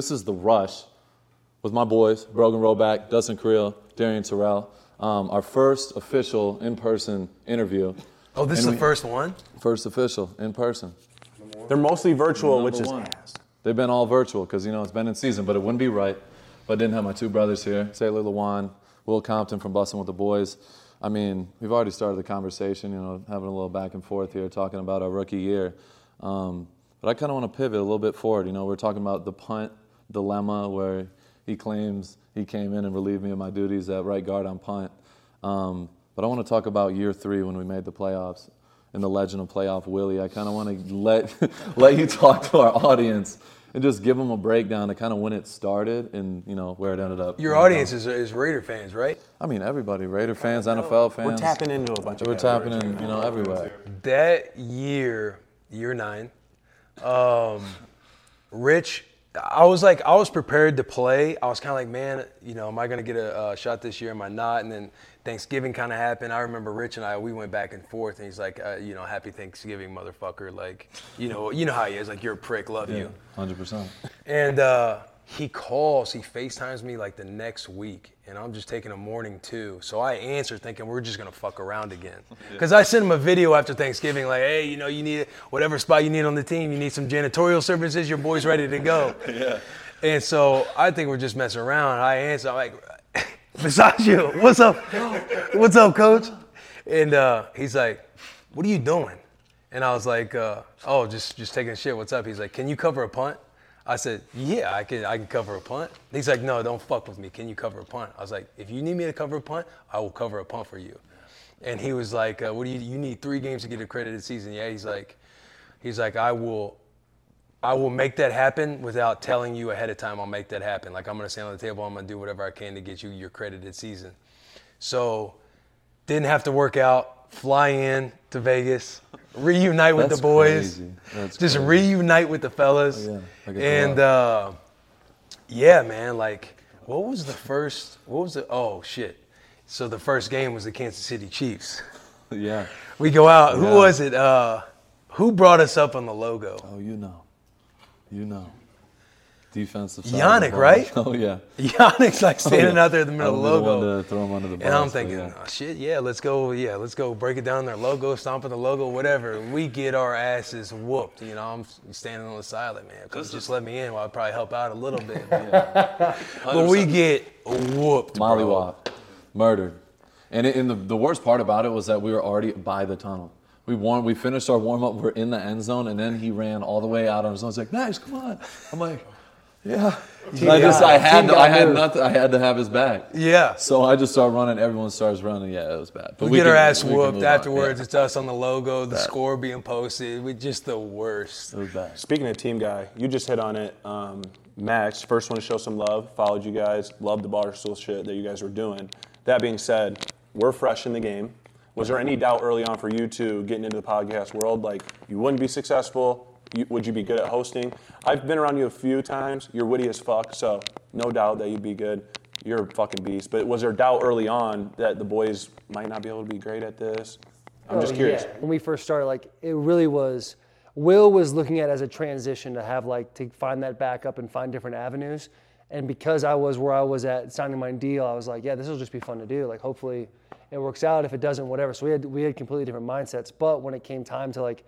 This is the rush with my boys, Brogan Roback, Dustin Creel, Darian Terrell. Um, our first official in-person interview. Oh, this And is the we- first one. First official in person. They're mostly virtual, which is one. ass. They've been all virtual because you know it's been in season, but it wouldn't be right. But I didn't have my two brothers here, Taylor Lewan, Will Compton from Bussin' with the Boys. I mean, we've already started the conversation, you know, having a little back and forth here, talking about our rookie year. Um, but I kind of want to pivot a little bit forward. You know, we're talking about the punt dilemma where he claims he came in and relieved me of my duties at right guard on punt. Um, but I want to talk about year three when we made the playoffs and the legend of playoff Willie. I kind of want to let let you talk to our audience and just give them a breakdown of kind of when it started and you know where it ended up. Your audience is, is Raider fans, right? I mean, everybody, Raider fans, NFL fans. We're tapping into a bunch of We're guys. tapping in, you know, everywhere. That year, year nine, um, Rich, I was like, I was prepared to play. I was kind of like, man, you know, am I gonna get a uh, shot this year? Am I not? And then Thanksgiving kind of happened. I remember Rich and I, we went back and forth, and he's like, uh, you know, Happy Thanksgiving, motherfucker. Like, you know, you know how he is. Like, you're a prick. Love you. Hundred percent. And uh, he calls, he FaceTimes me like the next week, and I'm just taking a morning too. So I answer thinking we're just gonna fuck around again. Because I sent him a video after Thanksgiving, like, hey, you know, you need whatever spot you need on the team, you need some janitorial services, your boy's ready to go. yeah. And so I think we're just messing around. I answer, I'm like, Bisaccia, what's up? What's up, coach? And uh, he's like, what are you doing? And I was like, uh, oh, just just taking a shit. What's up? He's like, can you cover a punt? I said, yeah, I can. I can cover a punt. He's like, no, don't fuck with me. Can you cover a punt? I was like, if you need me to cover a punt, I will cover a punt for you. And he was like, uh, what do you? You need three games to get accredited season. Yeah. He's like, he's like, I will. I will make that happen without telling you ahead of time. I'll make that happen. Like I'm gonna stand on the table. I'm gonna do whatever I can to get you your credited season. So didn't have to work out. Fly in to Vegas, reunite with That's the boys, just crazy. reunite with the fellas. Oh, yeah. And uh, yeah, man. Like, what was the first? What was the? Oh shit. So the first game was the Kansas City Chiefs. Yeah. We go out. Who was it? Uh, who brought us up on the logo? Oh, you know. You know. Defensive. side Yannick, right? Oh yeah. Yannick's like oh, standing Oh, yeah. out there in the middle of the logo. throw him under the bus. And I'm thinking, yeah. oh, shit, yeah, let's go, yeah, let's go break it down their logo, stomp on the logo, whatever. We get our asses whooped. You know, I'm standing on the side like, man, coach, just let me in. Well, I'd probably help out a little bit. but we get whooped, bro. Mollywop, murdered. And, it, and the, the worst part about it was that we were already by the tunnel. We warm, we finished our warm up. We're in the end zone, and then he ran all the way out on his own. He's like, "Maxx, come on." I'm like, "Yeah." I just, I had, to, I had nothing. I had to have his back. Yeah. So I just started running. Everyone starts running. Yeah, it was bad. But We, get can- our ass we whooped afterwards. Yeah, It's us on the logo, the score being posted. We just the worst. it was bad. Speaking of team guy, you just hit on it. Um, Maxx, first one to show some love, followed you guys, loved the barstool shit that you guys were doing. That being said, we're fresh in the game. Was there any doubt early on for you two getting into the podcast world? Like, you wouldn't be successful? You, would you be good at hosting? I've been around you a few times. You're witty as fuck, so no doubt that you'd be good. You're a fucking beast. But was there doubt early on that the boys might not be able to be great at this? I'm just Oh, curious. Yeah. When we first started, like it really was. Will was looking at it as a transition to have like to find that backup and find different avenues. And because I was where I was at signing my deal, I was like, yeah, this will just be fun to do. Like hopefully it works out. If it doesn't, whatever. So we had we had completely different mindsets. But when it came time to like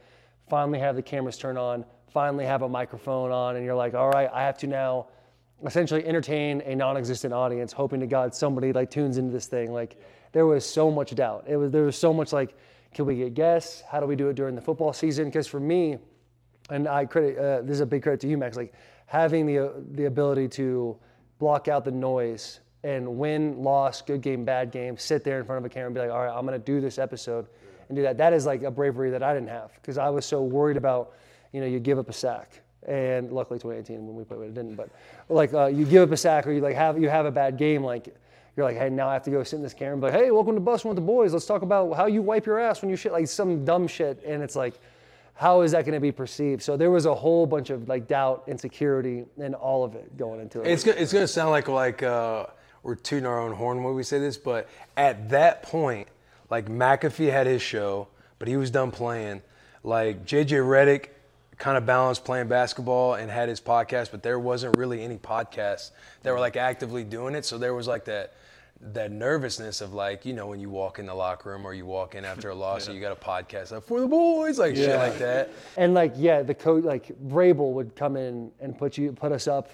finally have the cameras turn on, finally have a microphone on, and you're like, all right, I have to now essentially entertain a non-existent audience, hoping to God somebody like tunes into this thing. Like there was so much doubt. It was there was so much like, can we get guests? How do we do it during the football season? Because for me, and I credit uh, this is a big credit to you, Maxx. Like having the uh, the ability to block out the noise and win, loss, good game, bad game, sit there in front of a camera and be like, all right, I'm gonna do this episode and do that. That is like a bravery that I didn't have because I was so worried about, you know, you give up a sack. And luckily, 2018 when we played, it didn't. But like, uh, you give up a sack, or you like have you have a bad game, like you're like, hey, now I have to go sit in this camera and be like, hey, welcome to Bussin' with the Boys. Let's talk about how you wipe your ass when you shit, like some dumb shit. And it's like, how is that going to be perceived? So there was a whole bunch of like doubt, insecurity, and all of it going into it. It's gonna, it's gonna sound like like uh, we're tooting our own horn when we say this, but at that point, like McAfee had his show, but he was done playing. Like JJ Redick kind of balanced playing basketball and had his podcast, but there wasn't really any podcasts that were like actively doing it. So there was like that that nervousness of like you know when you walk in the locker room or you walk in after a loss and you got a podcast like for the boys like shit like that. And like, yeah, the coach, like Vrabel would come in and put you, put us up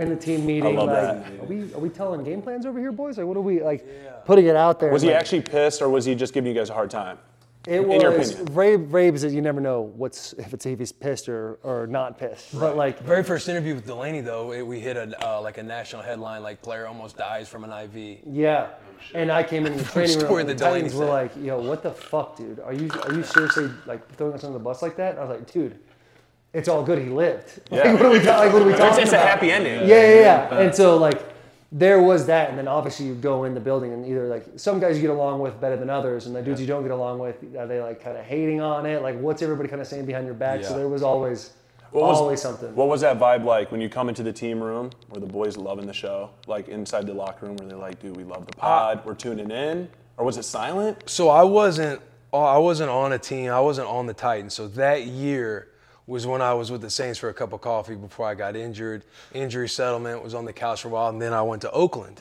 in the team meeting. love like, that. are we, are we telling game plans over here, boys? Like, what are we like, putting it out there? Was he like, actually pissed, or was he just giving you guys a hard time? It in your was opinion? Rabe. Rabe's that you never know what's if it's if he's pissed or or not pissed. But like, Very first interview with Delaney though, it, we hit a uh, like a national headline like player almost dies from an IV. yeah. And I came in the training room. story and the that Delaney Titans were said. like, "Yo, what the fuck, dude? Are you are you seriously like throwing us on the bus like that?" And I was like, "Dude, it's all good. He lived. Yeah. Like, what are we, ta- like, what are we It's, talking it's a about?" happy ending. Yeah, yeah, yeah. And so like there was that, and then obviously you go in the building and either like some guys you get along with better than others, and the dudes you don't get along with, are they like kind of hating on it? Like what's everybody kind of saying behind your back? So Yeah. there was always What was- always something. What was that vibe like when you come into the team room where the boys loving the show, like inside the locker room where they're like, dude, we love the pod, we're tuning in? Or was it silent? So I wasn't uh, I wasn't on a team. I wasn't on the Titans. So that year was when I was with the Saints for a cup of coffee before I got injured. Injury settlement was on the couch for a while, and then I went to Oakland.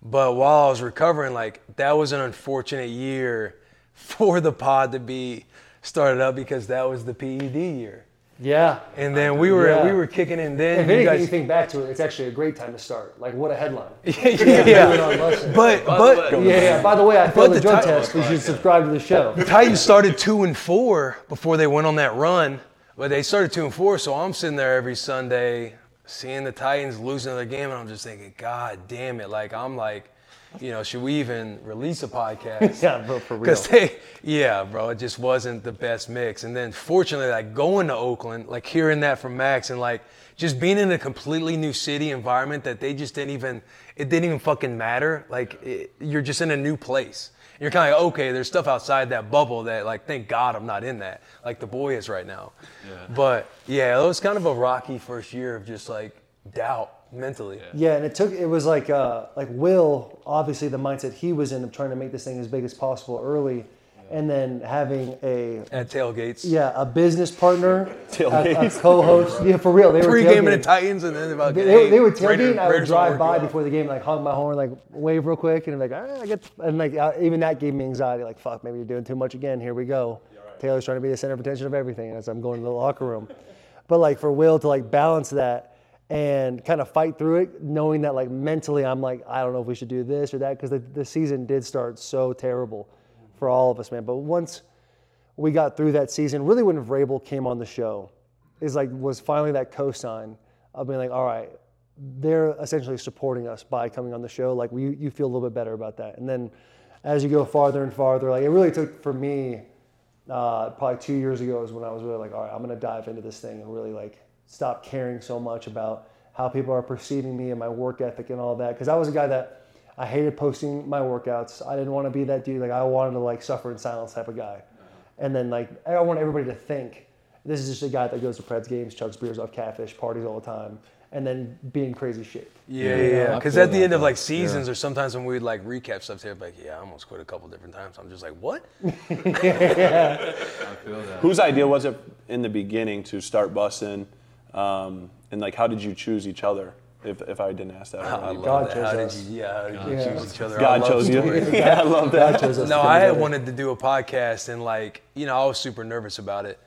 But while I was recovering, like that was an unfortunate year for the pod to be started up because that was the PED year. yeah. And then we were Yeah. we were kicking in then. If you anything, guys- you think back to it, it's actually a great time to start. Like what a headline. yeah, on But but yeah, yeah. By the way, I failed the the drug test. You should subscribe to the show. The Titans started two and four before they went on that run, but they started two and four. So I'm sitting there every Sunday seeing the Titans losing their game, and I'm just thinking, God damn it! Like I'm like, you know, should we even release a podcast? Yeah, bro, for real. Because they, yeah, bro, it just wasn't the best mix. And then fortunately, like going to Oakland, like hearing that from Maxx, and like just being in a completely new city environment that they just didn't even, it didn't even fucking matter. Like it, you're just in a new place. And you're kind of like, okay, there's stuff outside that bubble that, like, thank God I'm not in that, like the boy is right now. But yeah, it was kind of a rocky first year of just like doubt mentally. Yeah, and it took it was like uh, like Will obviously the mindset he was in of trying to make this thing as big as possible early, and then having a At tailgates. yeah a business partner, a, a Tailgates. co-host. Yeah, for real, they were Pre-game in the. Titans, and then about They, they, they tailgate, and I would drive by before the game, like honk my horn, like wave real quick, and I'm like, I get, and like uh, even that gave me anxiety. Like, fuck, maybe you're doing too much again. Here we go. Taylor's trying to be the center of attention of everything as I'm going to the locker room. But like for Will to like balance that and kind of fight through it, knowing that like mentally I'm like, I don't know if we should do this or that because the, the season did start so terrible for all of us, man. But once we got through that season, really when Vrabel came on the show, is like was finally that cosign of being like, all right, they're essentially supporting us by coming on the show. Like you, you feel a little bit better about that. And then as you go farther and farther, like it really took for me, uh, probably two years ago is when I was really like, all right, I'm gonna dive into this thing and really like stop caring so much about how people are perceiving me and my work ethic and all that. Because I was a guy that I hated posting my workouts. I didn't want to be that dude. Like I wanted to like suffer in silence type of guy. And then like I want everybody to think this is just a guy that goes to Preds games, chugs beers off catfish, parties all the time, and then be in crazy shape. Yeah, Yeah, yeah. Because at the that, end of like seasons, or sometimes when we'd like recap stuff, they'd be like, "Yeah, I almost quit a couple different times." I'm just like, "What?" I feel that. Whose idea was it in the beginning to start Bussin'? Um, and like, how did you choose each other? If, if I didn't ask that, I already. love God that. chose How did us. you? Yeah, how did you Yeah. choose each other? God chose you. stories. yeah, I love that. God chose us No, I had wanted to do a podcast, and like, you know, I was super nervous about it.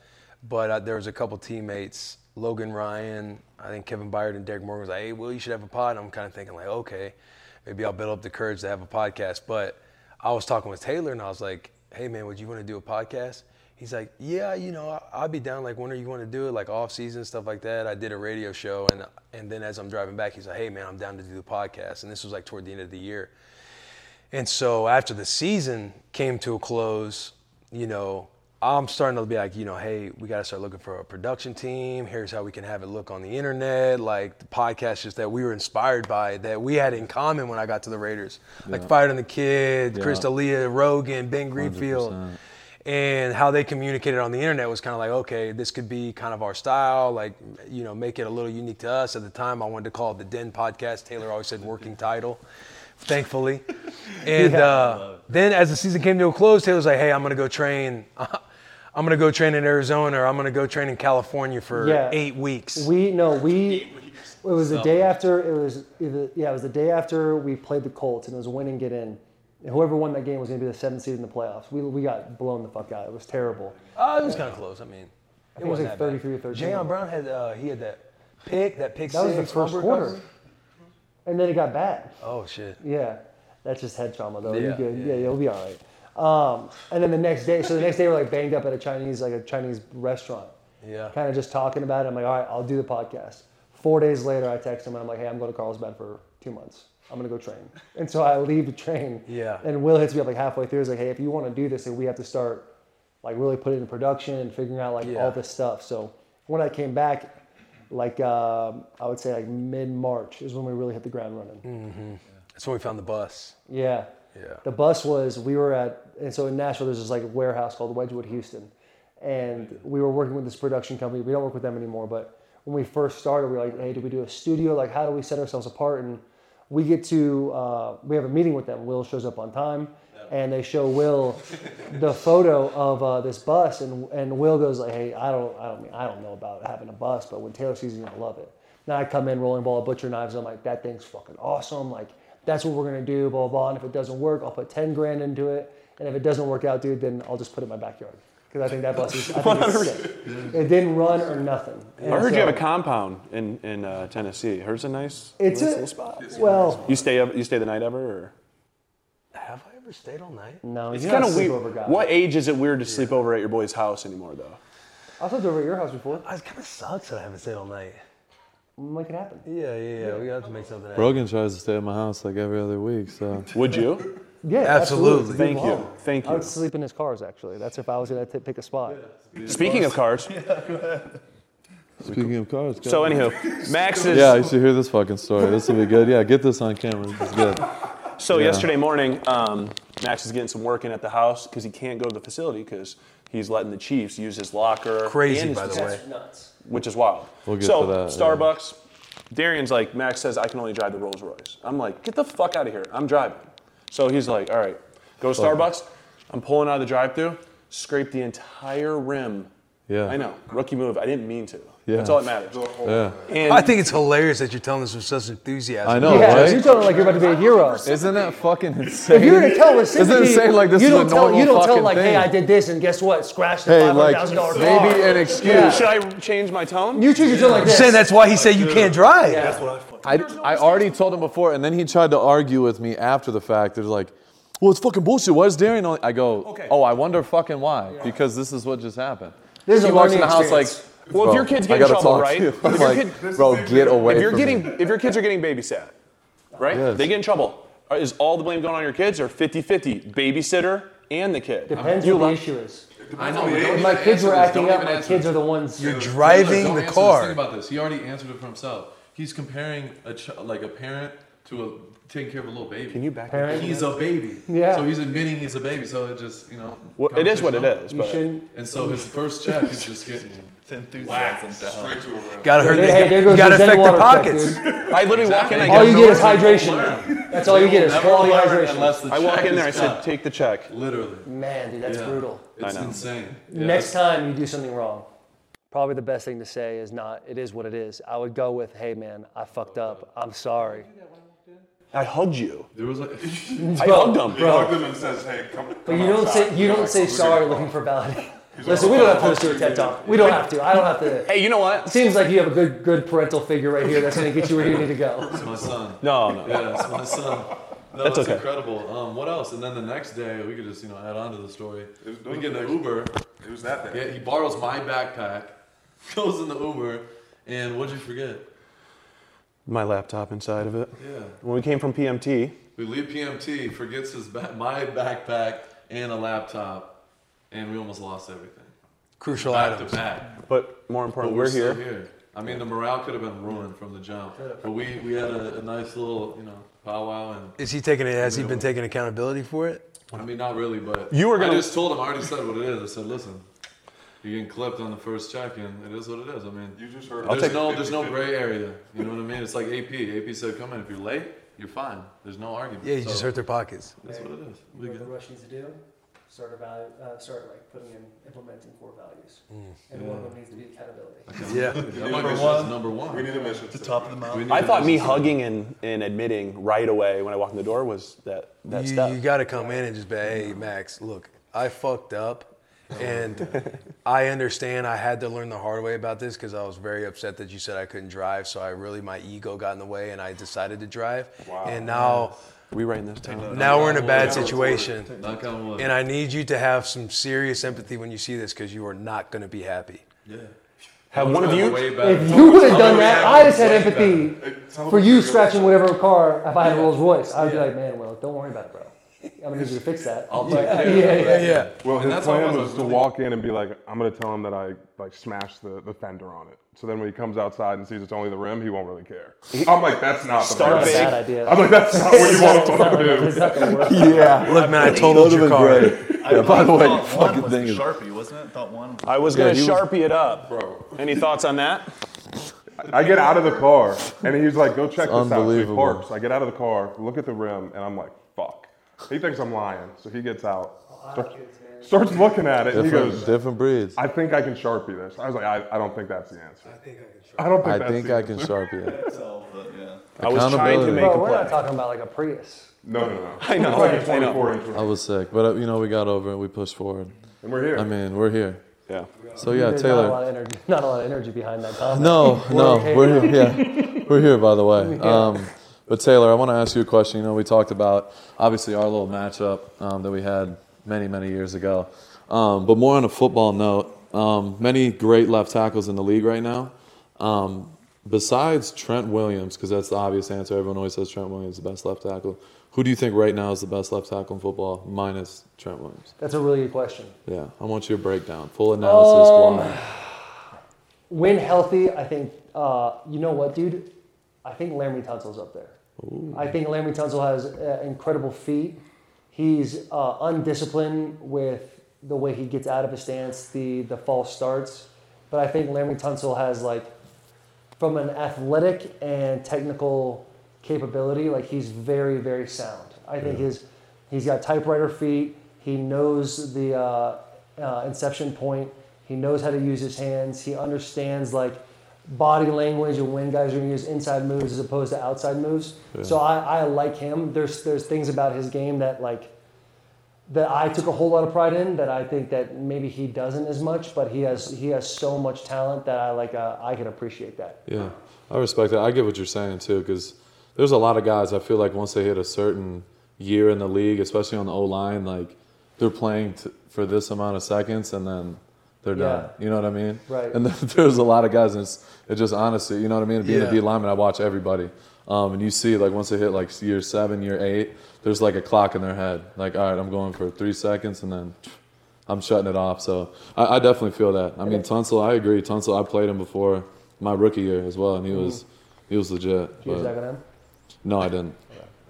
But uh, there was a couple teammates, Logan Ryan, I think Kevin Byard and Derrick Morgan was like, "Hey, Will, you should have a pod." I'm kind of thinking like, okay, maybe I'll build up the courage to have a podcast. But I was talking with Taylor, and I was like, "Hey, man, would you want to do a podcast?" He's like, "Yeah, you know, I'll be down. Like, when are you want to do it? Like off season stuff like that." I did a radio show, and and then as I'm driving back, he's like, "Hey, man, I'm down to do the podcast." And this was like toward the end of the year. And so after the season came to a close, you know, I'm starting to be like, you know, hey, we got to start looking for a production team. Here's how we can have it look on the internet. Like the podcast just that we were inspired by that we had in common when I got to the Raiders. Like Fighter and the Kid, Chris Yeah. D'Elia, Rogan, Ben Greenfield. 100%. And how they communicated on the internet was kind of like, okay, this could be kind of our style, like, you know, make it a little unique to us. At the time, I wanted to call it the Den Podcast. Taylor always said working title, thankfully. And uh, then as the season came to a close, Taylor was like, hey, I'm going to go train. I'm gonna go train in Arizona or I'm gonna go train in California for Yeah. eight weeks. We no, we. It was the day after. It was either, yeah, it was the day after we played the Colts, and it was a win and get in. And whoever won that game was going to be the seventh seed in the playoffs. We, we got blown the fuck out. It was terrible. Oh, it was kind of close. I mean, think it was like wasn't that bad. 33 or 13. Jayon Brown had uh, he had that pick, that pick That was the first quarter, and then it got bad. Oh shit. Yeah, that's just head trauma though. Yeah, good? yeah, Yeah, you'll be all right. Um, and then the next day, so the next day we're like banged up at a Chinese like a Chinese restaurant. Yeah. kind of just talking about it. I'm like, all right, I'll do the podcast. Four days later, I text him and I'm like, hey, I'm going to Carlsbad for two months. I'm to go train. And so I leave to train. Yeah. And Will hits me up like halfway through. He's like, hey, if you want to do this, then we have to start like really putting it in production and figuring out like Yeah. all this stuff. So when I came back, like um, I would say like mid March is when we really hit the ground running. That's when we found the bus. Yeah. Yeah. The bus was we were at and so in Nashville there's this like warehouse called Wedgewood Houston, and we were working with this production company. We don't work with them anymore, but when we first started, we were like, hey, do we do a studio? Like, how do we set ourselves apart? And we get to uh, we have a meeting with them. Will shows up on time, and they show Will the photo of uh, this bus, and and Will goes like, hey, I don't I don't mean I don't know about having a bus, but when Taylor sees it, gonna love it. Now I come in rolling ball of butcher knives. I'm like, that thing's fucking awesome. Like that's what we're gonna do. Blah blah. blah. And if it doesn't work, I'll put ten grand into it. And if it doesn't work out, dude, then I'll just put it in my backyard because I think that bus is. I think it's sick. It didn't run or nothing. I heard you have a compound in in uh, Tennessee. Here's a nice, It's nice a- little spot. Well, You stay up, you stay the night ever, or Have I ever stayed all night? no, it's kind of weird. What age is it weird to sleep over at your boy's house anymore, though? I slept over at your house before. It kind of sucks that I haven't stayed all night. Make it happen. Yeah, yeah, yeah. We got to make something happen. Brogan tries to stay at my house like every other week, so Would you? Yeah, Absolutely. Thank you. on. Thank you. I would you. sleep in his cars actually. That's if I was gonna t- pick a spot. Speaking of cars, speaking of cars. go so ahead. anywho, Maxx is. yeah, you should hear this fucking story. This will be good. Yeah, get this on camera. This is good. So Yeah. yesterday morning, um, Maxx is getting some work in at the house because he can't go to the facility because he's letting the Chiefs use his locker. Crazy, and his by the way. nuts. which is wild. We'll get so to that, yeah. Starbucks, Darian's like, Maxx says I can only drive the Rolls Royce. I'm like, get the fuck out of here. I'm driving. So he's like, all right, go to Starbucks. I'm pulling out of the drive-through, scrape the entire rim. Yeah. I know, rookie move. I didn't mean to. Yeah. That's all that matters. Yeah. And I think it's hilarious that you're telling this with such enthusiasm. I know, Yeah, right? you're telling like you're about to be a hero. Isn't that fucking insane? If you're gonna tell a sympathy, Isn't it insane like this you is don't a tell, normal You don't tell fucking like, hey, thing? I did this, and guess what? Scratched the Hey, five hundred like thousand dollars. maybe an excuse. Yeah. should I change my tone? You treat your tone like this. saying that's why he said you can't drive. I, I already told him before, and then he tried to argue with me after the fact. They're like, well, it's fucking bullshit. Why is Darian only? I go, Okay. oh, I wonder fucking why. Because this is what just happened. This is he a walks in the learning house like, experience. Well, if your kids get in trouble, talk right? to you." If I'm your like, kid- bro, get away if you're from getting, me. if your kids are getting babysat, right? Yes. They get in trouble. Uh, is all the blame going on your kids or 50-50? Babysitter and the kid. Depends You what the allow- issue is. I know. When my kids were acting up, my kids are the ones. You're driving the car. Think about this. He already answered it for himself. He's comparing a ch- like a parent to a taking care of a little baby. Can you back Parent. He's a baby. Yeah. So he's admitting he's a baby. So it just you know. Well, it is what it conversation is. You But. And so his first check is just getting enthusiasm down. Gotta hurt. Hey, there goes you gotta your affect the pockets. dude. I literally walk in. I, All you get is hydration. That's all you get is Never quality hydration. I walk in there. I said, "Take the check." Literally. Man, dude, that's Yeah. brutal. It's know. insane. Yeah, Next time you do something wrong, probably the best thing to say is not, it is what it is. I would go with, hey man, I fucked up. I'm sorry. I hugged you. There was like. I hugged him. Bro, Hugged him and says, "Hey, come." but come you don't outside." say you don't say sorry looking for validation. Listen, we don't have to post to a TED Talk. We don't have to. I don't have to. Hey, you know what? Seems like you have a good good parental figure right here that's going to get you where you need to go. It's my son. No, no. Yeah, it's my son. No, That's it's okay. incredible. Um, what else? And then the next day, we could just you know add on to the story. was- We get in the Uber. It was that day. Yeah, he borrows my backpack, goes in the Uber, and what'd you forget? My laptop inside of it. Yeah, When we came from PMT, we leave PMT, forgets his ba- my backpack and a laptop, and we almost lost everything. Crucial Back items. to back. but more But we're, we're, still here. here. I mean, the morale could have been ruined from the jump, but we, we had a, a nice little you know powwow, and Is he taking it? Has he been taking accountability for it? I mean not really, but You were gonna- I just told him. I already said what it is. I said, listen, you're getting clipped on the first check, and it is what it is. I mean, You just heard. there's take- no there's no gray area. You know what I mean? It's like AP. AP said, come in. If you're late, you're fine. There's no argument. Yeah, you So just hurt their pockets. That's what it is. We What the good. Russians do? Start value, uh, start like putting in implementing core values, Mm. and one of them needs to be accountability. Yeah. That might one. number one. We need a mission. The top of the mountain. I thought me hugging and, and admitting right away when I walked in the door was that that you, step. you got to come in and just be, hey, Maxx, look, I fucked up. And I understand I had to learn the hard way about this because I was very upset that you said I couldn't drive. So I really, my ego got in the way and I decided to drive. Wow. And now, we writing this down. now we're in a bad situation. Knock on wood. And I need you to have some serious empathy when you see this because you are not going to be happy. Yeah. Have one of you? If you would have done that, I just had empathy for you scratching whatever car if I had a Rolls Royce. I'd be like, man, well, don't worry about it, bro. I'm gonna need you to fix that. I'll But, take care yeah, yeah, Yeah, yeah. Well, his that's how I plan was was to walk in and be like, I'm gonna tell him that I like smashed the, the fender on it. So then when he comes outside and sees it's only the rim, he won't really care. I'm like, that's not the Start a best. big. bad idea. I'm like, that's not what you want to It's talk not- to it's do. not gonna work. Yeah. Look, man, I totaled your car. I by the way, thought fucking was thing the is- Sharpie, wasn't it? Thought one. Was I was gonna sharpie it up. Bro, Any thoughts on that? I get out of the car and he's like, go check this out. So he unbelievable. parks. I get out of the car, look at the rim, and I'm like, fuck. He thinks I'm lying. So he gets out, starts, starts looking at it, and he goes, different breeds. I think I can sharpie this. I was like, I, I don't think that's the answer. I don't think I that's think the I answer. can sharpie it. so, but yeah. I was trying to Accountability. make Bro, a we're not play. talking about like a Prius. No, no, no. I know, It's like a I know. 24 inch I was sick, but uh, you know we got over it. We pushed forward. And we're here. I mean, we're here. Yeah. So yeah, There's not a lot Taylor. of energy. Not a lot of energy behind that comment. No, no, okay. we're here. Yeah, we're here. By the way. Um, but Taylor, I want to ask you a question. You know, we talked about obviously our little matchup um, that we had many, many years ago. Um, but more on a football note, um, many great left tackles in the league right now. Um, besides Trent Williams, because that's the obvious answer. Everyone always says Trent Williams is the best left tackle. Who do you think right now is the best left tackle in football, minus Trent Williams? That's a really good question. Yeah, I want your breakdown, full analysis. why? When healthy, I think, uh, you know what, dude? I think Laremy Tunsil's up there. I think Laremy Tunsil has uh, incredible feet. He's uh, undisciplined with the way he gets out of his stance, the, the false starts. But I think Laremy Tunsil has, like, from an athletic and technical capability, like, he's very, very sound. I think his, he's got typewriter feet. He knows the uh, uh, inception point. He knows how to use his hands. He understands like body language and when guys are going to use inside moves as opposed to outside moves. So I, I like him. There's there's things about his game that like that I took a whole lot of pride in that I think that maybe he doesn't as much, but he has he has so much talent that I like uh, I can appreciate that. Yeah, I respect that. I get what you're saying too, because there's a lot of guys. I feel like once they hit a certain year in the league, especially on the O line, like they're playing t- for this amount of seconds, and then they're done. You know what I mean? Right. And there's a lot of guys, and it's, it's just honesty. You know what I mean? Being Yeah. a D lineman, I watch everybody, um, and you see like once they hit like year seven, year eight, there's like a clock in their head. Like, all right, I'm going for three seconds, and then. I'm shutting it off. So I, I definitely feel that. I mean, Tunsil, I agree. Tunsil, I played him before my rookie year as well, and he was he was legit. Did you use that on him? no, I didn't.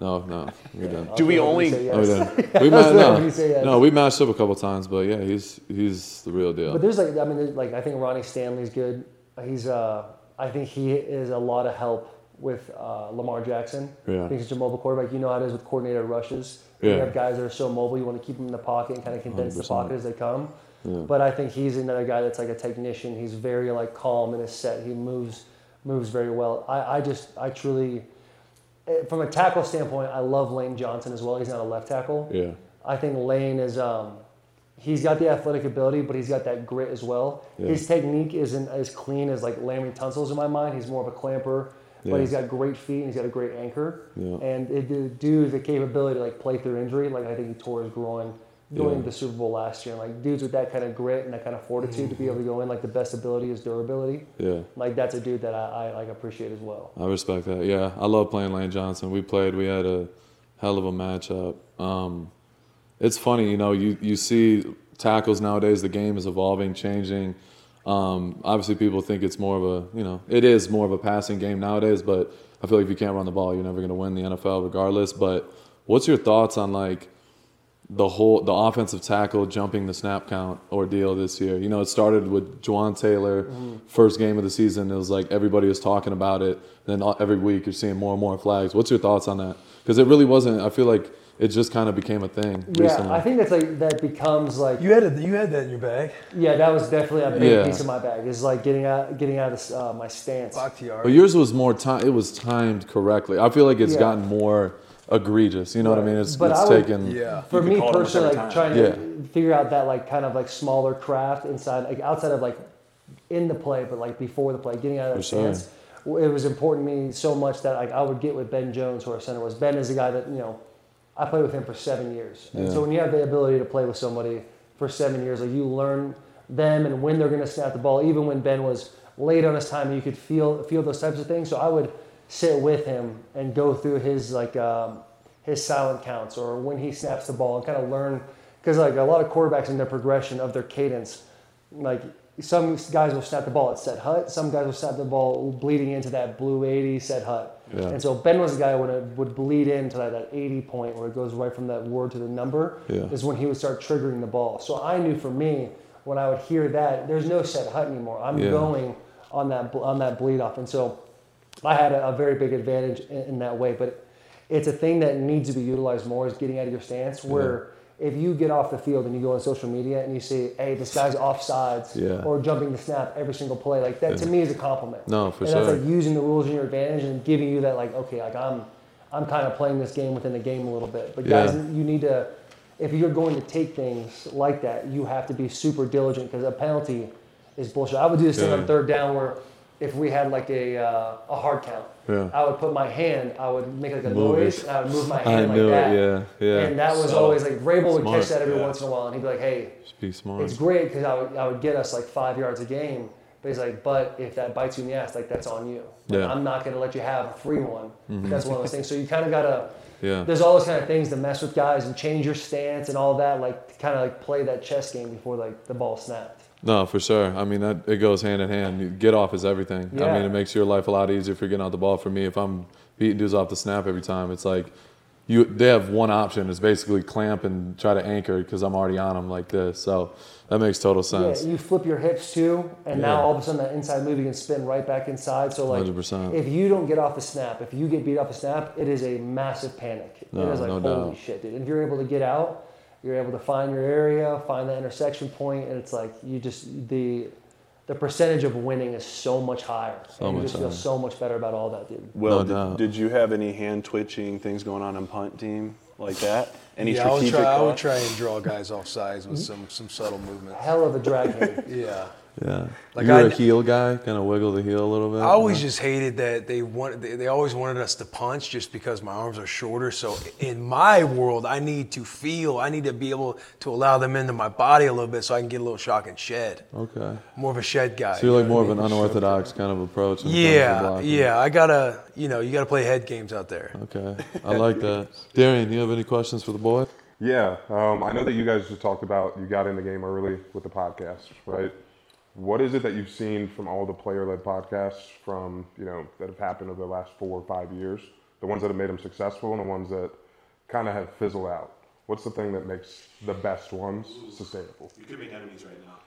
No, no, we didn't. Do we only? gonna say No, we yes. didn't. We ma- waiting for you no, yes. no, we matched up a couple times, but yeah, he's he's the real deal. But there's like I mean like I think Ronnie Stanley's good. He's uh I think he is a lot of help with uh, Lamar Jackson. Yeah. I think he's a mobile quarterback. You know how it is with coordinated rushes. You have guys that are so mobile. You want to keep them in the pocket and kind of condense the 100%. pocket as they come. Yeah. But I think he's another guy that's like a technician. He's very like calm in his set. He moves moves very well. I, I just I truly from a tackle standpoint, I love Lane Johnson as well. He's not a left tackle. yeah, I think Lane is um, he's got the athletic ability, but he's got that grit as well. Yeah. His technique isn't as clean as like Laremy Tunsil's in my mind. He's more of a clamper, Yeah. but he's got great feet and he's got a great anchor. Yeah. And it, due to the capability to like play through injury, like I think he tore his groin going Yeah. into the Super Bowl last year. And like dudes with that kind of grit and that kind of fortitude to be able to go in, like the best ability is durability. yeah. Like that's a dude that I, I like appreciate as well. I respect that. Yeah, I love playing Lane Johnson. We played. We had a hell of a matchup. Um, it's funny, you know. You you see tackles nowadays. The game is evolving, changing. Um, obviously, people think it's more of a you know it is more of a passing game nowadays. But I feel like if you can't run the ball, you're never going to win the NFL regardless. But what's your thoughts on like the whole the offensive tackle jumping the snap count ordeal this year. You know, it started with Jawaan Taylor, first game of the season. It was like everybody was talking about it. Then every week you're seeing more and more flags. What's your thoughts on that? Because it really wasn't. I feel like it just kind of became a thing Yeah, recently. I think that's like that becomes like You had a, you had that in your bag. yeah, that was definitely a big Yeah. piece of my bag. Is like getting out getting out of this, uh, my stance. Bakhtiari. But yours was more time. It was timed correctly. I feel like it's Yeah. gotten more egregious. You know what I mean? It's, But it's I would- taken. Yeah. For me could call it almost personally, like time. trying to Yeah. figure out that like kind of like smaller craft inside, like outside of like in the play, but like before the play, getting out of that For stance. It was important to me so much that like I would get with Ben Jones, who our center was. Ben is a guy that you know I played with him for seven years, and Yeah. so when you have the ability to play with somebody for seven years, like you learn them and when they're going to snap the ball. Even when Ben was late on his time, you could feel feel those types of things. So I would sit with him and go through his like um, his silent counts or when he snaps the ball and kind of learn because like a lot of quarterbacks in their progression of their cadence, like some guys will snap the ball at set hut, some guys will snap the ball bleeding into that blue 80 set hut. Yeah. And so Ben was the guy when it would bleed into that, that 80 point where it goes right from that word to the number Yeah. is when he would start triggering the ball. So I knew for me when I would hear that there's no set hut anymore. I'm Yeah. going on that on that bleed off, and so I had a, a very big advantage in, in that way. But it's a thing that needs to be utilized more is getting out of your stance. Where if you get off the field and you go on social media and you see, hey, this guy's offsides Yeah. or jumping the snap every single play, like that to me is a compliment. No, for and that's like using the rules in your advantage and giving you that like, okay, like I'm I'm kind of playing this game within the game a little bit. But guys, Yeah. you need to if you're going to take things like that, you have to be super diligent because a penalty is bullshit. I would do this thing on third down where if we had like a uh, a hard count, Yeah. I would put my hand, I would make like a Move noise, it. and I would move my I hand like knew that. it. Yeah, yeah. And that was So always like Vrabel would smart, catch that every yeah. once in a while, and he'd be like, "Hey, Just be smart. it's great because I would, I would get us like five yards a game." But he's like, "But if that bites you in the ass, like that's on you. Like, Yeah. I'm not going to let you have a free one. That's one of those things. So you kind of got to." Yeah. There's all those kind of things to mess with guys and change your stance and all that, like to kind of like play that chess game before like the ball snapped. No, for sure. I mean, that it goes hand in hand. You- Get off is everything. I mean, it makes your life a lot easier if you're getting out the ball. For me, if I'm beating dudes off the snap every time, it's like you. They have one option. It's basically clamp and try to anchor because I'm already on them like this. So that makes total sense. Yeah, you flip your hips too, and now all of a sudden that inside move you can spin right back inside. So like, 100%. if you don't get off the snap, if you get beat off the snap, it is a massive panic. No, it is like no holy doubt. shit, dude. And if you're able to get out, you're able to find your area, find the intersection point, and it's like you just the the percentage of winning is so much higher. So and you much just feel higher. so much better about all that, dude. Will, No did, doubt. did you have any hand twitching things going on in punt team like that? Any yeah, I would try. I would try and draw guys off sides with some some subtle movements. Hell of a drag hand. Yeah. Yeah. Like You're I- a heel guy, kind of wiggle the heel a little bit. I always just hated that they wanted. They, they always wanted us to punch just because my arms are shorter. So in my world, I need to feel. I need to be able to allow them into my body a little bit so I can get a little shock and shed. Okay. More of a shed guy. So you're like you know more of I an mean? unorthodox kind of approach. when it comes to Yeah, yeah. I gotta. You know, you gotta play head games out there. Okay. I like that. Darian, do you have any questions for the boy? Yeah, um, I know that you guys just talked about you got in the game early with the podcast, right? What is it that you've seen from all the player-led podcasts from you know that have happened over the last four or five years? The ones that have made them successful and the ones that kind of have fizzled out. What's the thing that makes the best ones sustainable? You could make enemies right now.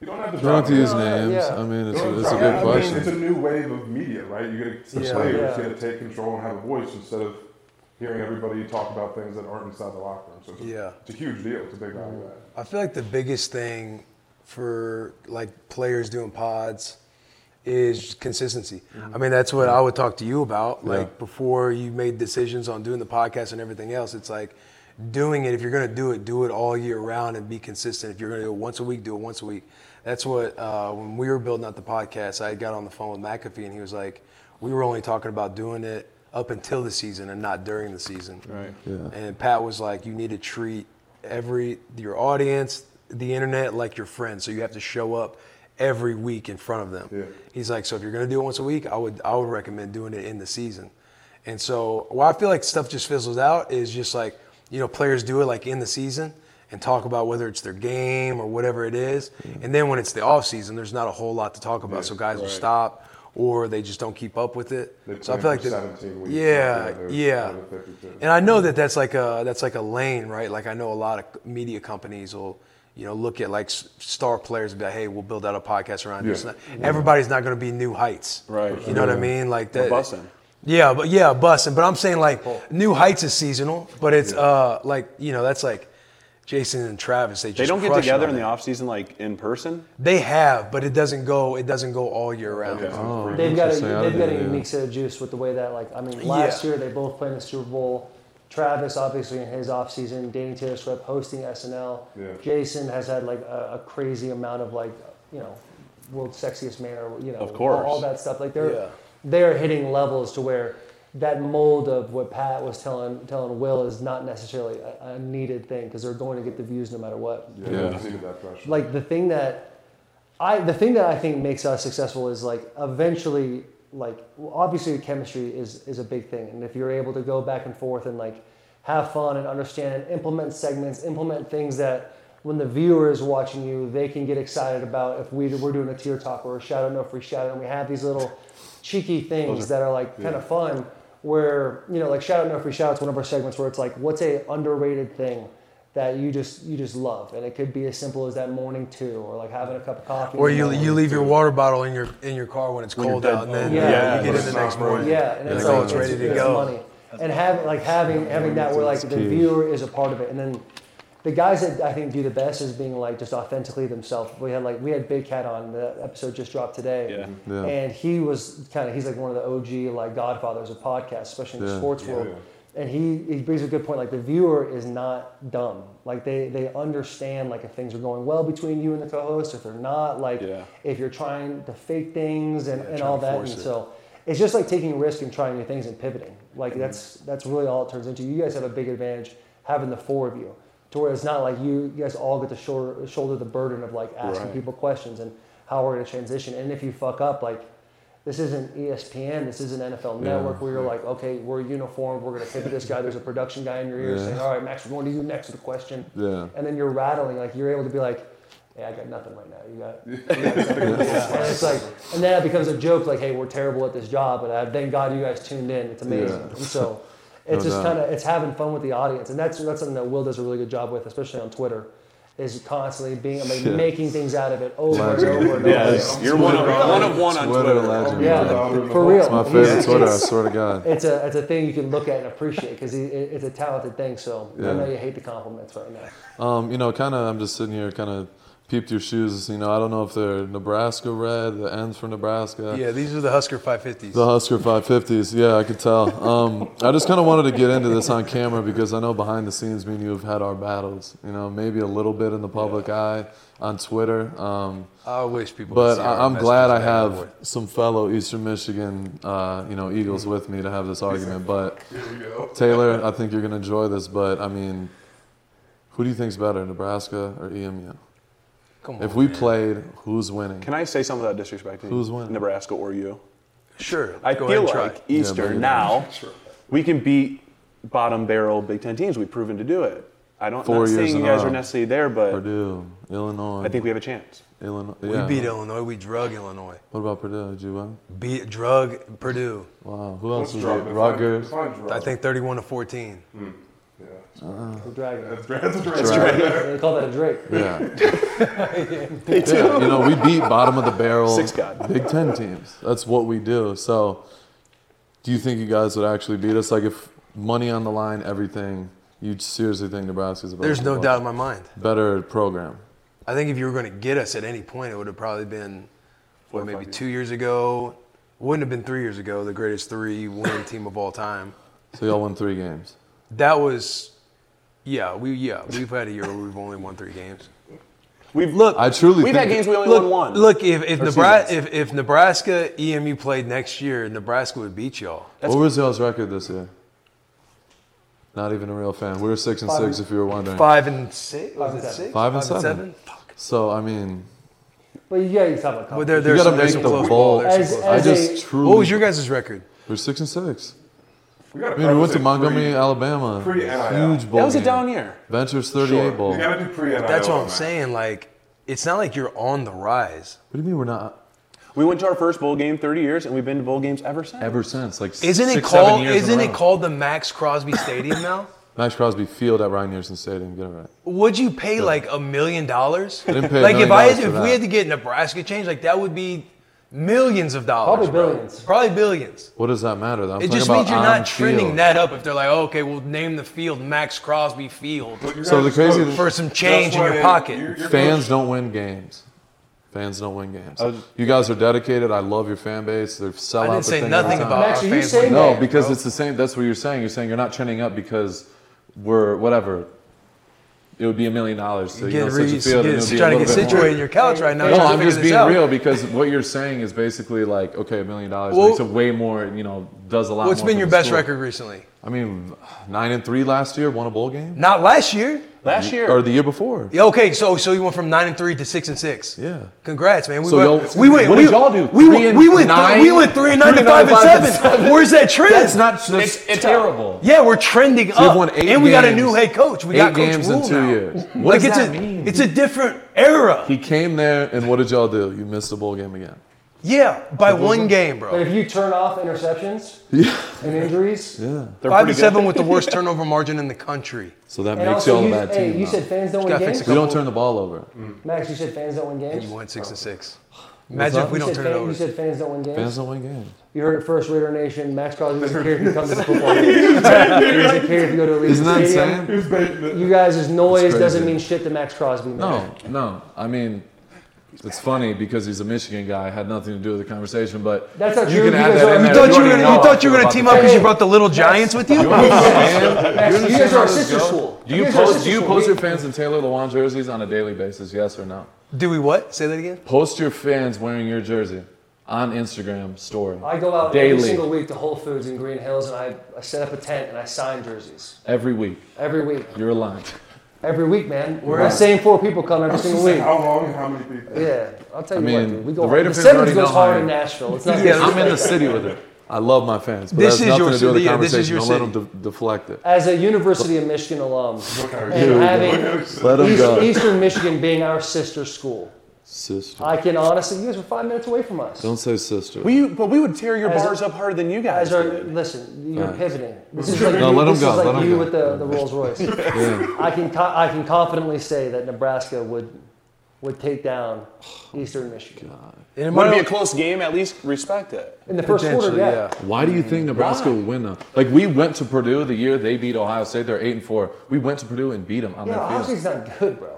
You don't have to You don't have to drop use names. names. yeah. I mean, it's, You don't it's a good names. I mean, question. it's a new wave of media, right? You get the Yeah. players Yeah. get to take control and have a voice instead of hearing everybody talk about things that aren't inside the locker room. So it's a, Yeah. it's a huge deal. It's a big value add. I feel like the biggest thing for like players doing pods is consistency. I mean, that's what I would talk to you about. Like Yeah. before you made decisions on doing the podcast and everything else, it's like doing it. If you're going to do it, do it all year round and be consistent. If you're going to do it once a week, do it once a week. That's what uh, when we were building out the podcast, I got on the phone with McAfee and he was like, we were only talking about doing it up until the season and not during the season. Right. Yeah. And Pat was like, you need to treat every your audience, the internet, like your friends. So you have to show up every week in front of them. Yeah. He's like, so if you're gonna do it once a week, I would I would recommend doing it in the season. And so why I feel like stuff just fizzles out is just like, you know, players do it like in the season and talk about whether it's their game or whatever it is. And then when it's the off season, there's not a whole lot to talk about. So guys will stop or they just don't keep up with it. So I feel like for the, weeks, yeah, like, yeah. And I know that that's like a that's like a lane, right? Like I know a lot of media companies will, you know, look at like star players and be like, hey, we'll build out a podcast around you. It's Yeah. not- Everybody's not going to be new heights, Right. You know what I mean? Like that. Bussin'. Yeah, but yeah, Bussin'. But I'm saying like new heights is seasonal, but it's uh like you know that's like Jason and Travis. They just They don't get together on in the it. off season like in person. They have, but it doesn't go. It doesn't go all year round. Oh, They've got a, they've got a didn't unique set of juice with the way that like I mean last Yeah. year they both played in the Super Bowl. Travis obviously in his offseason, Danny Taylor Swift hosting SNL. Yeah. Jason has had like a, a crazy amount of like you know world's sexiest man or you know Of course. all, all that stuff. Like they're Yeah. they're hitting levels to where that mold of what Pat was telling telling Will is not necessarily a, a needed thing because they're going to get the views no matter what Yeah, Yeah. they just that pressure. like the thing that I the thing that I think makes us successful is like eventually like well, obviously chemistry is is a big thing. And if you're able to go back and forth and like have fun and understand and implement segments implement things that when the viewer is watching you they can get excited about if we, we're doing a tier talk or a shout out no free shout out and we have these little cheeky things that are like kind of fun where you know like shout out no free shout out's one of our segments where it's like what's a underrated thing that you just you just love and it could be as simple as that morning too or like having a cup of coffee Or you you leave your water bottle in your in your car when it's When cold dead- out, and then Yeah. yeah, you get in the next morning. yeah and it's Like, it's ready to it's go. money and have like having having that where like the viewer is a part of it and then the guys that I think do the best is being like just authentically themselves. We had like we had Big Cat on the episode just dropped today, Yeah. Yeah. and he was kind of he's like one of the OG like godfathers of podcasts, especially in the Yeah. sports world. And he, he brings a good point. Like the viewer is not dumb. Like they they understand like if things are going well between you and the co-host, if they're not. Like Yeah. if you're trying to fake things and, and all that. And it. so it's just like taking risk and trying new things and pivoting. Like that's that's really all it turns into. You guys have a big advantage having the four of you, to where it's not like you, you guys all get to shoulder shoulder the burden of like asking Right. people questions and how we're going to transition. And if you fuck up, like this isn't ESPN, this isn't NFL Network where you're like, okay, we're uniformed, we're going to pivot this guy. There's a production guy in your ear Yeah. saying, all right, Maxx, we're going to you next with a question. Yeah. And then you're rattling, like you're able to be like, hey, I got nothing right now. You got, you got and it's like, and then it becomes a joke, like, hey, we're terrible at this job, but uh, thank God you guys tuned in. It's amazing. Yeah. And so it's No just kind of it's having fun with the audience, and that's that's something that Will does a really good job with, especially on Twitter. Is constantly being like Yeah. making things out of it over Legend. and over and Yeah, over. you're one of one of one on Twitter Twitter. legend. Yeah, for real. It's my He's- favorite Twitter. I it's- swear to God. It's a it's a thing you can look at and appreciate because it's a talented thing. So I know you hate the compliments right now. Um, you know, kind of. I'm just sitting here, kind of peeped your shoes. You know, I don't know if they're Nebraska red, the ends for Nebraska. Yeah, these are the Husker 550s. The Husker 550s, yeah, I could tell. Um, I just kind of wanted to get into this on camera because I know behind the scenes, me and you have had our battles. You know, maybe a little bit in the public eye on Twitter. Um, I wish people. but could see our I, I'm glad I messages back and have forth. some fellow Eastern Michigan, uh, you know, Eagles with me to have this argument. But Taylor, I think you're going to enjoy this. But I mean, who do you think's better, Nebraska or EMU? Come on, If we man. played, who's winning? Can I say something without disrespecting Who's winning? Nebraska or you? sure, I go feel ahead try. like Eastern but- now we can beat bottom barrel Big Ten teams. We've proven to do it. I don't. Four not years saying you guys row. are necessarily there, but Purdue, Illinois. I think we have a chance. Illinois. we beat Illinois. We drug Illinois. What about Purdue? Did you win? Beat drug Purdue. Wow. Who else What's was drug? Rutgers. drug. I think 31 to 14. Hmm. Yeah. The dragon. That's, that's, that's They call that a Drake. Yeah. yeah. You know, we beat bottom of the barrel Six God. Big Ten teams. That's what we do. So, do you think you guys would actually beat us? Like, if money on the line, everything, you seriously think Nebraska's a better There's no football- doubt in my mind. better program? I think if you were going to get us at any point, it would have probably been, Four what, maybe five two years ago. Wouldn't have been three years ago, the greatest three winning team of all time. So y'all won three games. That was, yeah, we yeah we've had a year where we've only won three games. We've Look, I truly we've think had games we only look, won one. look. If if Or Nebraska if, if Nebraska EMU played next year, Nebraska would beat y'all. That's- what was y'all's record this year? Not even a real fan. We were six and Five six, and- if you were wondering. Five and six. Five Was and it seven. six? Five and seven. Fuck. So I mean, But yeah, you talk about But there, you there's gotta some, there's make some the bowl. ball. As- I as ball. a- just truly. What was your guys' record? We're six and six. We gotta I mean, we went to Montgomery, pre- Alabama. Pre-NIL. Huge bowl that was a game. down year. Ventures 38 Sure. bowl. You gotta do pre-NIL. That's what I'm saying. Like, it's not like you're on the rise. What do you mean we're not? We went to our first bowl game 30 years, and we've been to bowl games ever since. Ever since, like Isn't it six, seven called? years Isn't it called the Maxx Crosby Stadium now? Maxx Crosby Field at Rynearson Stadium? Get it right. Would you pay like a million dollars? didn't pay a Like if million I had, for if that. we had to get Nebraska changed, like that would be millions of dollars. Probably bro. billions. Probably billions. What does that matter? though? It just about means you're not trending field. that up if they're like, oh, okay, we'll name the field Maxx Crosby Field So the crazy thing, for some change in your pocket. fans don't win games. Fans don't win games. Uh, you guys are dedicated. I love your fan base. They're sellout. I didn't the say thing nothing time. about Maxx, our are you fans. saying. No, that- because it's the same. That's what you're saying. You're saying you're not trending up because we're whatever. It would be a million dollars to you Get know, such a field. get- it would be a trying to get situated in your couch right now. No, I'm just being out. real because what you're saying is basically like, okay, a million dollars Well- makes it way more. You know, does a lot. What's been your best school. record recently? I mean, nine and three last year. Won a bowl game. Not last year. Last year. or the year before. Yeah, okay, so so you went from nine and three to six and six. Yeah. Congrats, man. We So went. y'all- we went. what we, did y'all do? We, Three went- and we went. nine? we went three and nine Three and and five and nine, five seven. and Where's that trend? That's not. That's It's- it's terrible. Yeah, we're trending you've up, won eight and we got a new head coach. We eight got Coach games in Rhule two now. years. What Like does it's that a, mean? It's a different era. He came there, and what did y'all do? You missed the bowl game again. Yeah, by one game, bro. But bro. if you turn off interceptions Yeah. and injuries, Yeah. They're Five pretty and good. seven with the worst turnover margin in the country. So that and makes also y'all a you, bad hey, team. you now. said fans don't win gotta fix games. a we don't turn the ball over. Maxx, you said fans don't win games. You went six and six. Imagine if we don't said turn it fan- over. You said fans don't win games. Fans don't win games. You heard it first, Raider Nation. Maxx Crosby doesn't care if you come to the football game. he doesn't care if you go to a Isn't that stadium. insane? You guys' noise crazy. doesn't mean shit to Maxx Crosby. Man. No, no. I mean, it's funny because he's a Michigan guy. Had nothing to do with the conversation, but That's not you true. can You add that in you there. thought you were already gonna, know thought you were gonna about team the up because you brought the little giants with you? You understand? You you guys are how a this sister school. Do you guys are a post? sister Do you school. post your fans in Taylor Lewan jerseys on a daily basis? Yes or no? Do we what? Say that again. Post your fans wearing your jersey on Instagram story. I go out daily, every single week to Whole Foods in Green Hills and I, I set up a tent and I sign jerseys every week. every week. You're aligned. Every week, man. We're the same four people come every single week. How long how many people? Yeah, I'll tell I you mean, what, dude. We go the hard. Raider The fans Sevens already goes hard in. Nashville. It's not Yeah, I'm in the city with it. I love my fans, but This that's is nothing your to do with the city. Yeah, this is conversation. your Don't let them de- deflect it. As a University of Michigan alum, and having Let them East, go. Eastern Michigan being our sister school, Sister. I can honestly, you guys were five minutes away from us. Don't say sister. We, but we would tear your As a- bars up harder than you guys As our, did. listen, you're Alright. pivoting. This is like No, you, let 'em this go, is like let 'em you go. with the, the Rolls Royce. Yeah. I can co- I can confidently say that Nebraska would would take down Eastern Michigan And it might it be a close game? At least respect it. in the first quarter. Potentially, Yeah. Why do you think Nebraska would win though? Like we went to Purdue the year they beat Ohio State. They're eight and four. We went to Purdue and beat them on Yeah, their Ohio field. State's not good, bro.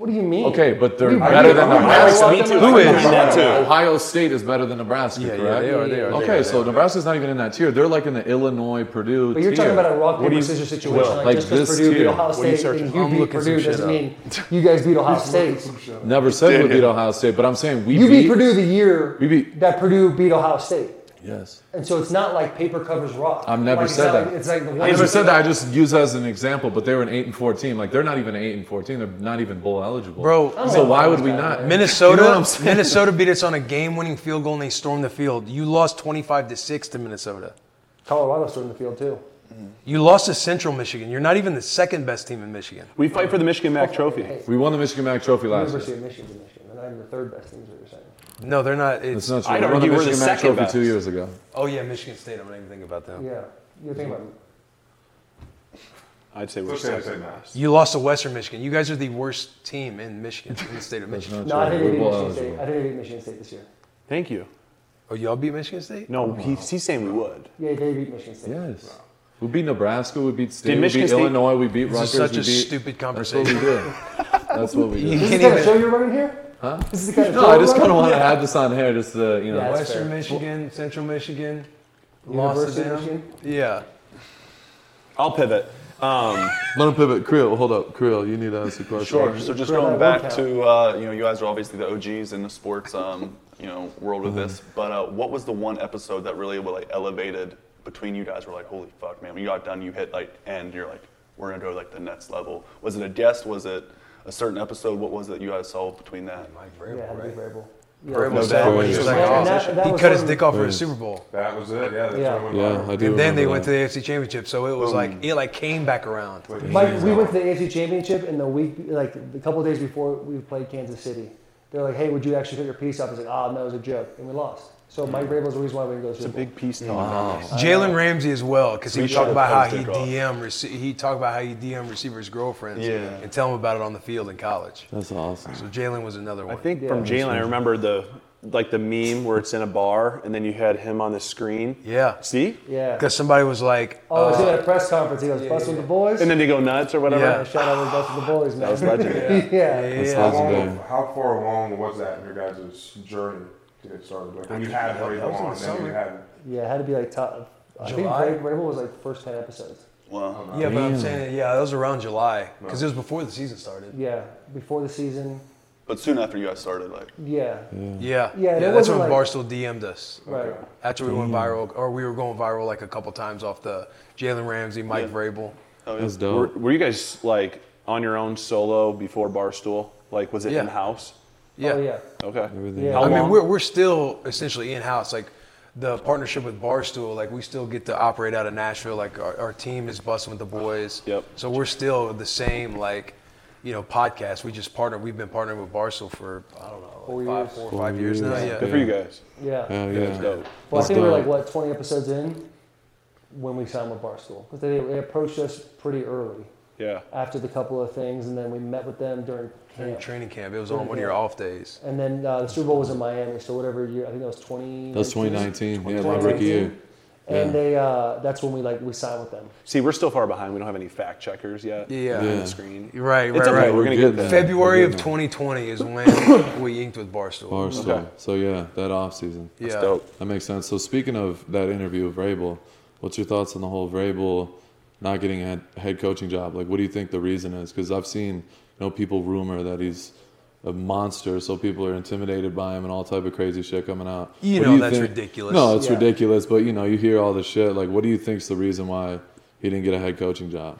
What do you mean? Okay, but they're We- better we- than we- Nebraska. we- Who is? That too. Ohio State is better than Nebraska, Yeah, yeah, they are, they are, they Okay, are, so Nebraska's not even in that tier. They're like in the Illinois, Purdue But you're tier. talking about a rock What paper scissors situation. Will, Like, like just because this Purdue beat tier. Ohio What are you State and you I'm beat looking some Purdue doesn't up. mean you guys beat Ohio State. Never said we beat Ohio State, but I'm saying we You beat, beat Purdue the year We beat- that Purdue beat Ohio State. Yes. And so it's not like paper covers rock. I've never Like, said not that. Like, it's like the I one never said that. I just use that as an example. But they were an eight and fourteen. Like they're not even eight and fourteen. They're not even bowl eligible. Bro, So why would we not? Minnesota, You know what I'm saying? Minnesota beat us on a game-winning field goal and they stormed the field. You lost 25 to six to Minnesota. Colorado stormed the field too. You lost to Central Michigan. You're not even the second best team in Michigan. We fight for the Michigan Mac Trophy. We won the Michigan Mac Trophy last University year. of Michigan's in Michigan. They're not even the third best team, is what you're saying. No, they're not. It's It's, not true. I'd We won the argue we're the Michigan Mac second Trophy best. two years ago. oh yeah, Michigan State. I'm not even thinking about them. Yeah. You think about I'd say we're It's to second. say You lost to Western Michigan. You guys are the worst team in Michigan, in the state of That's Michigan. not No, I true. didn't We're beat bowl Michigan State. eligible. I didn't beat Michigan State this year. Thank you. Oh, y'all beat Michigan State? No, he's, he's saying we would. Yeah, they beat Michigan State. Yes. We beat Nebraska. We beat State. Did we Michigan beat State- Illinois. We beat This Rutgers. is such we a beat, stupid That's what we conversation. did. That's what we You did. This is can't the kind even. show you're running here? Huh? This is the kind of No, I just kind of want to have this on here, just to you know. Yeah, Western fair. Michigan, Central Michigan, lost to University of them. Michigan? Yeah. I'll pivot. Um, Let him pivot. Creel, hold up. Creel, you need to ask a question. Sure. So just Sure, going back to uh, you know, you guys are obviously the OGs in the sports um, you know world Mm-hmm. this. But uh, what was the one episode that really like elevated between you guys? Were like, holy fuck, man! When you got done, you hit like end. You're like, we're gonna go like the next level. Was it a guest? Was it a certain episode? What was it you guys saw between that? Yeah, it had to Vrabel. Yeah. Vrabel No said doubt. he like, And oh, that- that he cut his dick off for a Super Bowl. That was it. Yeah. That's Yeah. what I went Yeah. I do. And then they remember went to the AFC Championship, so it was like it like came back around. Mike, we went to the AFC Championship in the week, like a couple of days before we played Kansas City, They're like, hey, would you actually cut your piece off? He's like, ah, no, it was a joke, and we lost. So Mike Vrabel's the reason why we didn't go It's a Super Bowl. big piece talk. Jalen Ramsey as well, because he We talked should've about how posted he golf. DM rece- he talked about how he DM receivers' girlfriends Yeah. and tell them about it on the field in college. That's awesome. So Jalen was another one. I one. think from Jalen, I remember the like the meme where it's in a bar and then you had him on the screen. yeah, See? Yeah. because somebody was like, Oh, I was uh, at a press conference. He goes, "Bussin' with the boys." And then they go nuts or whatever. Yeah. Yeah, shout out to Bussin' with the boys, man. That was legendary. yeah. That's yeah, How, long, legendary. how far along was that in your guys' journey to get started? Like when you had that was Vrabel in the on, then summer. you had Yeah, it had to be like top. I think July? Vrabel Vrabel was like first ten episodes. Wow. yeah, but I'm saying, yeah, that was around July because it was before the season started. Yeah, before the season. But soon after you guys started, like, Yeah, Yeah, Yeah, and it that's when wasn't like- Barstool DM'd us. right. After we went viral, or we were going viral like a couple times off the Jalen Ramsey, Mike Yeah. Vrabel. oh, yeah. That's Were, dope. were you guys like on your own solo before Barstool? Like was it Yeah. in house? Oh, yeah. Oh yeah. Okay. Everything. Yeah. I mean, we're, we're still essentially in house. Like the partnership with Barstool, like we still get to operate out of Nashville. Like our, our team is Bussin' with the boys. Yep. So we're still the same, like, you know, podcast. We just partner. We've been partnering with Barstool for I don't know, Four five, years. four or five years, now. Yeah. Good for you guys. Yeah. Hell That's yeah. dope. Well, I That's think we were dope. like what 20 episodes in when we signed with Barstool because they, they approached us pretty early Yeah. after the couple of things, and then we met with them during During camp. training camp, it was on one of your off days. And then uh, the Super Bowl was in Miami, so whatever year I think that was 20. That was 2019. Yeah, my rookie year. And Yeah. they uh, that's when we like we signed with them. See, we're still far behind. We don't have any fact checkers yet. Yeah. On Yeah. the screen. Right, It's right, okay. right. We're gonna get there. there. February of 2020 is when we inked with Barstool. Barstool. Okay. So yeah, that off season. Yeah. That's dope. That makes sense. So speaking of that interview with Vrabel, what's your thoughts on the whole Vrabel not getting a head, head coaching job? Like, what do you think the reason is? Because I've seen, you know, people rumor that he's a monster, so people are intimidated by him and all type of crazy shit coming out. You What do know that's think- ridiculous. No, it's Yeah. ridiculous. But you know, you hear all this shit. Like, what do you think's the reason why he didn't get a head coaching job?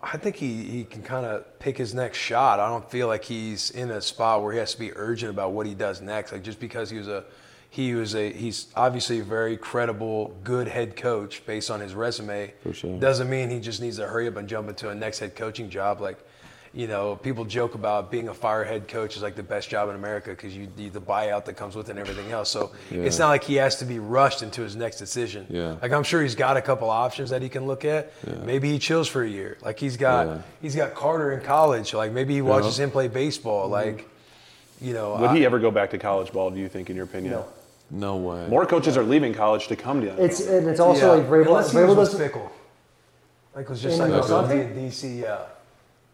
I think he, he can kind of pick his next shot. I don't feel like he's in a spot where he has to be urgent about what he does next. Like just because he was a he was a he's obviously a very credible, good head coach based on his resume. For sure. Doesn't mean he just needs to hurry up and jump into a next head coaching job. Like, you know, people joke about being a fire head coach is like the best job in America because you need the buyout that comes with it and everything else. So it's not like he has to be rushed into his next decision. Yeah. Like I'm sure he's got a couple options that he can look at. Yeah. Maybe he chills for a year. Like he's got Yeah. he's got Carter in college. Like maybe he watches him play baseball. Like, you know, Would I- he ever go back to college ball? Do you think, in your opinion? No. No way. More coaches are leaving college to come to the It's and it's also yeah. like Vrabel. Unless he Vrabel was with doesn't. fickle. Like was just In like the a Celtics? DC. Yeah.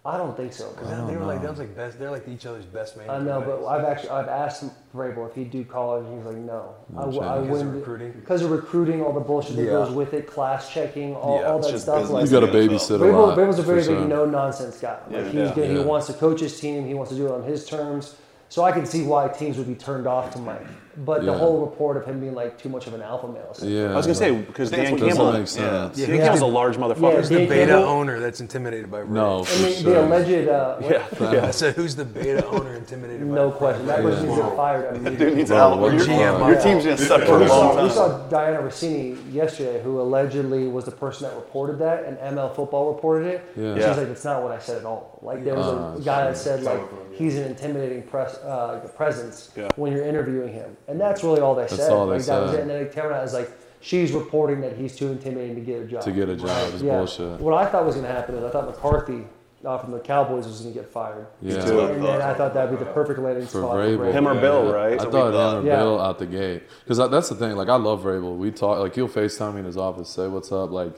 I don't think so. They they were like that was like best. They're like each other's best man. I know, but I've actually I've asked Vrabel if he'd do college, and he's like, no. I, w- I chance. Because of wouldn't recruiting? because of recruiting, all the bullshit that Yeah. goes with it, class checking, all, Yeah, all it's that just stuff. business. Like, you got to Yeah. babysit a Vrabel, lot. Vrabel's a for very sure. big no nonsense guy. Like he's Yeah. good, he Yeah. wants to coach his team, he wants to do it on his terms. So I can see why teams would be turned off to Mike. But the whole report of him being like too much of an alpha male. Yeah. I was gonna say because That's Dan what doesn't Campbell, make sense. Yeah, Dan he Campbell's a large motherfucker. Yeah, Who's the beta Campbell- owner that's intimidated by Ray? No, I mean, sure. the alleged, uh, yeah, yeah. I said, who's the beta owner intimidated by no question. That person needs to get fired Dude needs Bro, help. what Your, GM your team's gonna suck for a we, long saw, we saw Dianna Russini yesterday, who allegedly was the person that reported that, and ML Football reported it. Yeah. She's like, "That's not what I said at all." Like there was Ah, a guy that said like he's an intimidating press uh, presence when you're interviewing him, and that's really all they said. all they like, that was said. it. And then like, Tamara is like, she's reporting that he's too intimidating to get a job. to get a job is yeah. bullshit. What I thought was going to happen is I thought McCarthy uh, from the Cowboys was going to get fired. Yeah. too. And then I thought that'd be the perfect landing For spot Vrabel. for Vrabel. Him or Bill, right? I So thought thought. him or Yeah. Bill out the gate. Because that's the thing. Like, I love Vrabel. We talk, like, he'll FaceTime me in his office, say what's up, like,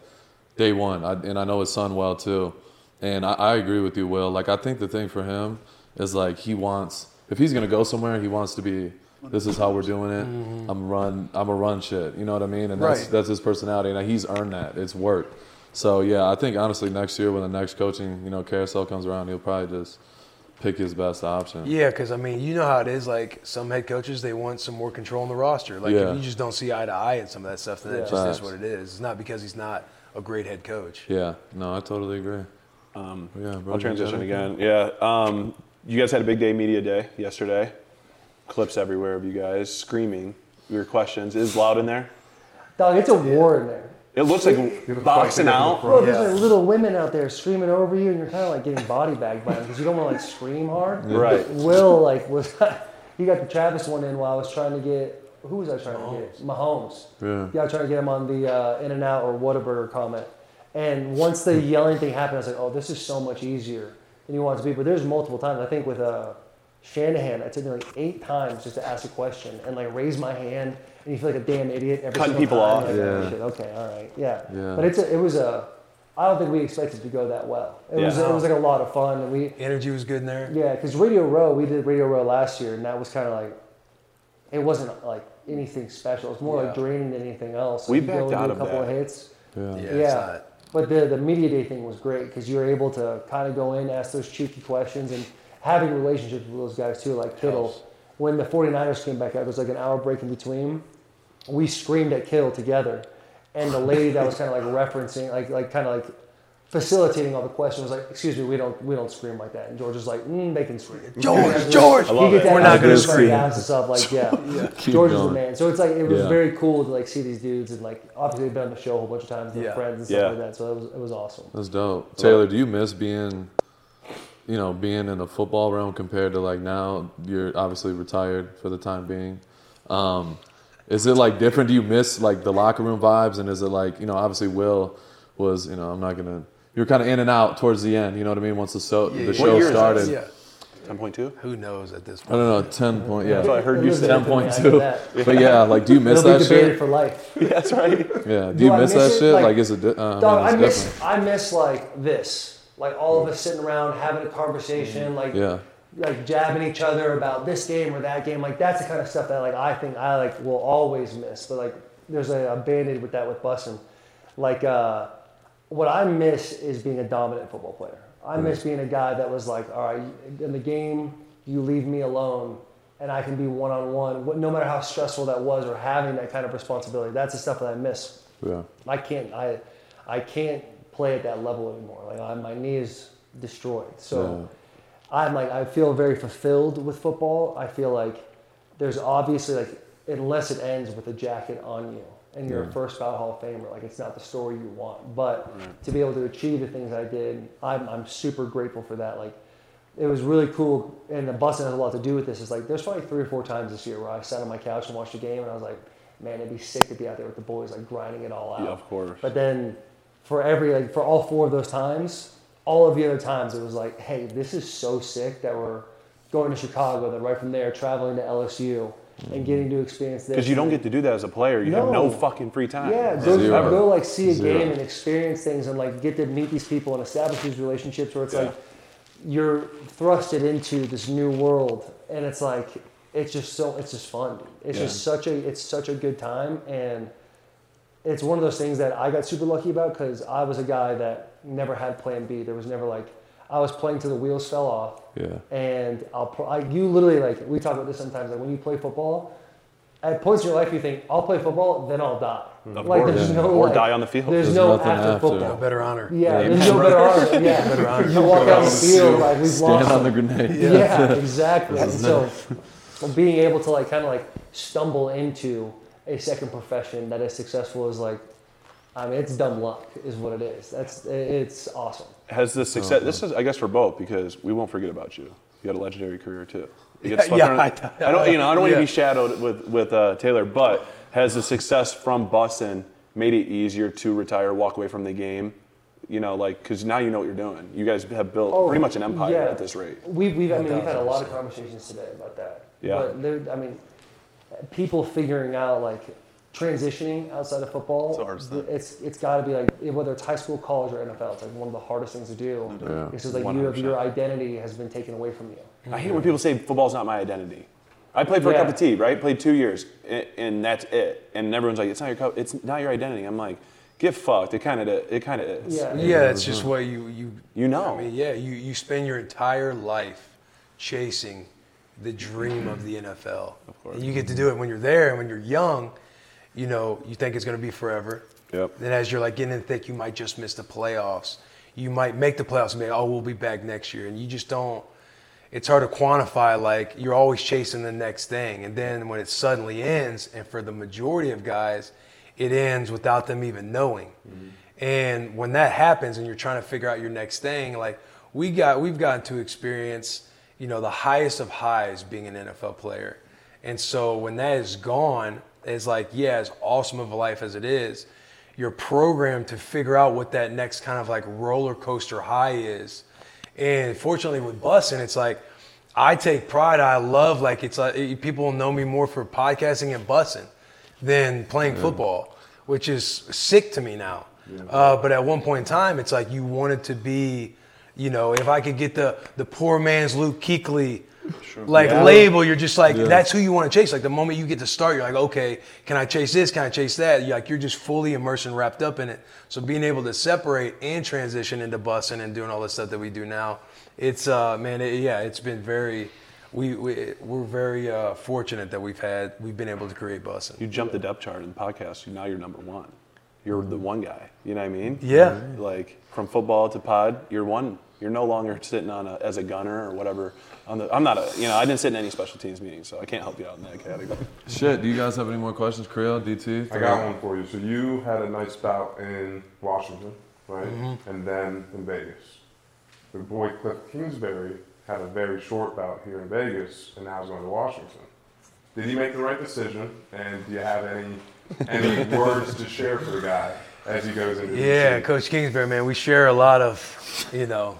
day one. I, and I know his son well, too. And I, I agree with you, Will. Like, I think the thing for him is, like, he wants, if he's going to go somewhere, he wants to be, this is how we're doing it. I'm run, I'm a run shit. You know what I mean? And that's, Right. that's his personality. And he's earned that. It's worked. So, yeah, I think, honestly, next year when the next coaching, you know, carousel comes around, he'll probably just pick his best option. Yeah, because I mean, you know how it is. Like some head coaches, they want some more control on the roster. Like Yeah. if you just don't see eye to eye in some of that stuff, then it Yeah. just is what it is. It's not because he's not a great head coach. Yeah, no, I totally agree. Um, Yeah, bro, I'll transition again. Yeah. Um, you guys had a big day media day yesterday. Clips everywhere of you guys screaming your questions. Is loud in there? Dog, it's a war in there. It looks like boxing out. Bro, there's like little women out there screaming over you, and you're kind of like getting body bagged by them because you don't want to like scream hard. Right. Will like was He got the Travis one in while I was trying to get who was I trying to get? Mahomes. Yeah. Yeah, I was trying to get him on the uh, In and Out or Whataburger comment. And once the yelling thing happened, I was like, oh, this is so much easier than you want it to be. But there's multiple times. I think with uh, Shanahan, it took me like eight times just to ask a question and like raise my hand, and you feel like a damn idiot every Cutting people time. off. Like, oh, Yeah. shit, okay, all right, yeah. Yeah. But it's a, it was a. I don't think we expected to go that well. It was it was like a lot of fun, and we Energy was good in there. yeah, because Radio Row, we did Radio Row last year, and that was kind of like, it wasn't like anything special. It's was more like Yeah. draining than anything else. We You go backed and do out a of couple that. of hits. Yeah. Yeah, it's Yeah. not- But the the media day thing was great because you were able to kind of go in, ask those cheeky questions, and having relationships with those guys too, like Kittle. When the 49ers came back out, it was like an hour break in between. We screamed at Kittle together, and the lady that was kind of like referencing, like like kind of like facilitating all the questions was like, "Excuse me, we don't we don't scream like that." And George was like, mm, "They can scream." George, George, I love he gets it. that We're not gonna like, scream. gas and stuff like yeah. Keep George is the man. So it's like it was Yeah. very cool to like see these dudes and like obviously they've been on the show a whole bunch of times, they're Yeah. friends and stuff Yeah. like that. So it was it was awesome. That's dope. Taylor, do you miss being, you know, being in the football realm compared to like now? You're obviously retired for the time being. Um, is it like different? Do you miss like the locker room vibes? And is it like you know, obviously Will was you know, I'm not gonna. you're kind of in and out towards the end. You know what I mean? Once the so Yeah, the yeah. show What year is started. Yeah. 10.2? Who knows at this point? I don't know, ten point. Yeah, That's what I heard you Elizabeth say. ten told me, point I know two. that. But yeah, like, do you miss It'll that be debated shit? for life. That's right. Yeah. Do Do you I miss miss that it? shit? Like- Like, is it? Uh, Dog, I I mean, it's miss different. I miss like this. Like all of us sitting around having a conversation, like Yeah. like jabbing each other about this game or that game. Like that's the kind of stuff that like I think I like will always miss. But like there's a, a band-aid with that with Bussin. Like uh, what I miss is being a dominant football player. I miss being a guy that was like, all right, in the game, you leave me alone and I can be one on one, no matter how stressful that was or having that kind of responsibility. That's the stuff that I miss. Yeah. I can't I I can't play at that level anymore. Like I, my knee is destroyed. So I'm like I feel very fulfilled with football. I feel like there's obviously like unless it ends with a jacket on you and you're a first ballot Hall of Famer, like it's not the story you want. But to be able to achieve the things I did, I'm I'm super grateful for that. Like it was really cool, and the Bussin' has a lot to do with this. Is like there's probably three or four times this year where I sat on my couch and watched a game, and I was like, man, it'd be sick to be out there with the boys, like grinding it all out. Yeah, of course. But then for every like for all four of those times, all of the other times it was like, hey, this is so sick that we're going to Chicago, then right from there traveling to LSU and mm-hmm. getting to experience this. Because you don't get to do that as a player. You have no No. fucking free time. Yeah, go, Zero. go like see a Zero. game and experience things and like get to meet these people and establish these relationships where it's Yeah. like you're thrusted into this new world and it's like it's just so it's just fun. It's Yeah. just such a it's such a good time and it's one of those things that I got super lucky about because I was a guy that never had plan B. There was never like I was playing till the wheels fell off Yeah. and I'll pro- I, you literally like we talk about this sometimes like when you play football at points in your life you think I'll play football then I'll die mm-hmm. Of like course. there's no Or like, die on the field. there's, There's no after, after. football No better honor. yeah, Yeah, there's no better honor yeah you walk out on the field like we've Stand lost on the grenade. yeah, exactly so being able to like kind of like stumble into a second profession that is successful is like I mean it's dumb luck is what it is that's it's awesome Has the success? This is, I guess, for both because we won't forget about you. You had a legendary career too. You get stuck Yeah, I- I don't, you know, I don't want to be shadowed with with uh, Taylor, but has the success from Bussin made it easier to retire, walk away from the game? You know, like because now you know what you're doing. You guys have built pretty much an empire Oh, yeah. at this rate. We've, we've I mean, we've had a lot of conversations today about that. Yeah. But there, I mean, people figuring out like transitioning outside of football. It's the hardest thing. It's it's got to be like whether it's high school, college, or NFL. It's like one of the hardest things to do. Yeah. It's just like you have your identity has been taken away from you. I hate when people say football's not my identity. I played for a cup of tea, right? Played two years, and, and that's it. And everyone's like, "It's not your cup. It's not your identity." I'm like, "Get fucked." It kind of, it kind of is. Yeah. Yeah, it's just what you you You know. I mean, yeah, you you spend your entire life chasing the dream of the NFL. Of course. And you get to do it when you're there and when you're young. You know, you think it's going to be forever. Yep. Then as you're like getting in thick, you might just miss the playoffs. You might make the playoffs and be, oh, we'll be back next year, and you just don't. It's hard to quantify. Like you're always chasing the next thing, and then when it suddenly ends, and for the majority of guys, it ends without them even knowing. Mm-hmm. And when that happens, and you're trying to figure out your next thing, like we got, we've gotten to experience you know, the highest of highs being an NFL player. And so when that is gone, it's like, yeah, as awesome of a life as it is, you're programmed to figure out what that next kind of like roller coaster high is. And fortunately with Bussin', it's like I take pride. I love like it's like people know me more for podcasting and Bussin' than playing football, which is sick to me now. Uh, but at one point in time, it's like you wanted to be, you know, if I could get the the poor man's Luke Kuechly like label, you're just like that's who you want to chase. Like the moment you get to start, you're like, okay, can I chase this? Can I chase that? You're like you're just fully immersed and wrapped up in it. So being able to separate and transition into Bussin' and doing all the stuff that we do now, it's uh man, it, yeah, it's been very. We, we we're very uh, fortunate that we've had we've been able to create Bussin'. You jumped the depth chart in the podcast. Now you're number one. You're the one guy. You know what I mean? Yeah. Like from football to pod, you're one. You're no longer sitting on a, as a gunner or whatever. On the, I'm not a. You know, I didn't sit in any special teams meetings, so I can't help you out in that category. Shit, do you guys have any more questions, Creel, DT? I got one for you. So you had a nice bout in Washington, right? Mm-hmm. And then in Vegas. The boy Cliff Kingsbury had a very short bout here in Vegas, and now he's going to Washington. Did he make the right decision? And do you have any any words to share for the guy as he goes into Yeah? Coach Kingsbury, man, we share a lot of, you know,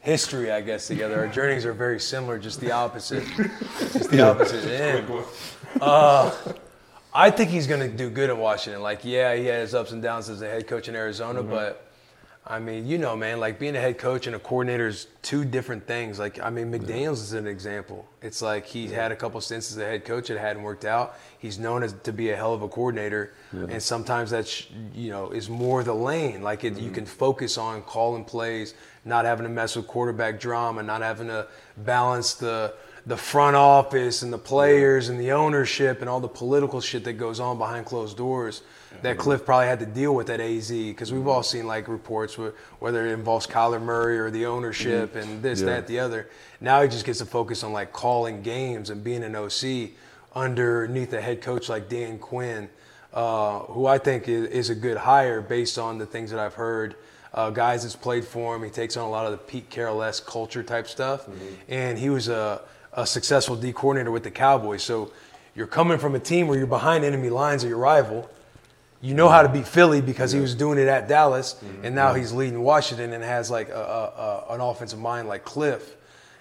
history, I guess, together. Our journeys are very similar, just the opposite, just the opposite end. Uh, I think he's going to do good in Washington. Like, yeah, he had his ups and downs as a head coach in Arizona, mm-hmm. but I mean, you know, man, like being a head coach and a coordinator is two different things. Like, I mean, McDaniels is an example. It's like he had a couple stints as a head coach, it hadn't worked out. He's known as to be a hell of a coordinator, and sometimes that's you know is more the lane. Like, it, you mm-hmm. can focus on calling plays, not having to mess with quarterback drama, not having to balance the the front office and the players and the ownership and all the political shit that goes on behind closed doors that Cliff probably had to deal with at AZ because we've all seen like reports whether it involves Kyler Murray or the ownership and this, Yeah. that, the other. Now he just gets to focus on like calling games and being an OC underneath a head coach like Dan Quinn, uh, who I think is, is a good hire based on the things that I've heard. Uh, guys that's played for him, he takes on a lot of the Pete Carroll-esque culture type stuff, and he was a, a successful D coordinator with the Cowboys. So you're coming from a team where you're behind enemy lines of your rival. You know how to beat Philly because he was doing it at Dallas, mm-hmm. and now mm-hmm. he's leading Washington and has like a, a, a, an offensive mind like Cliff.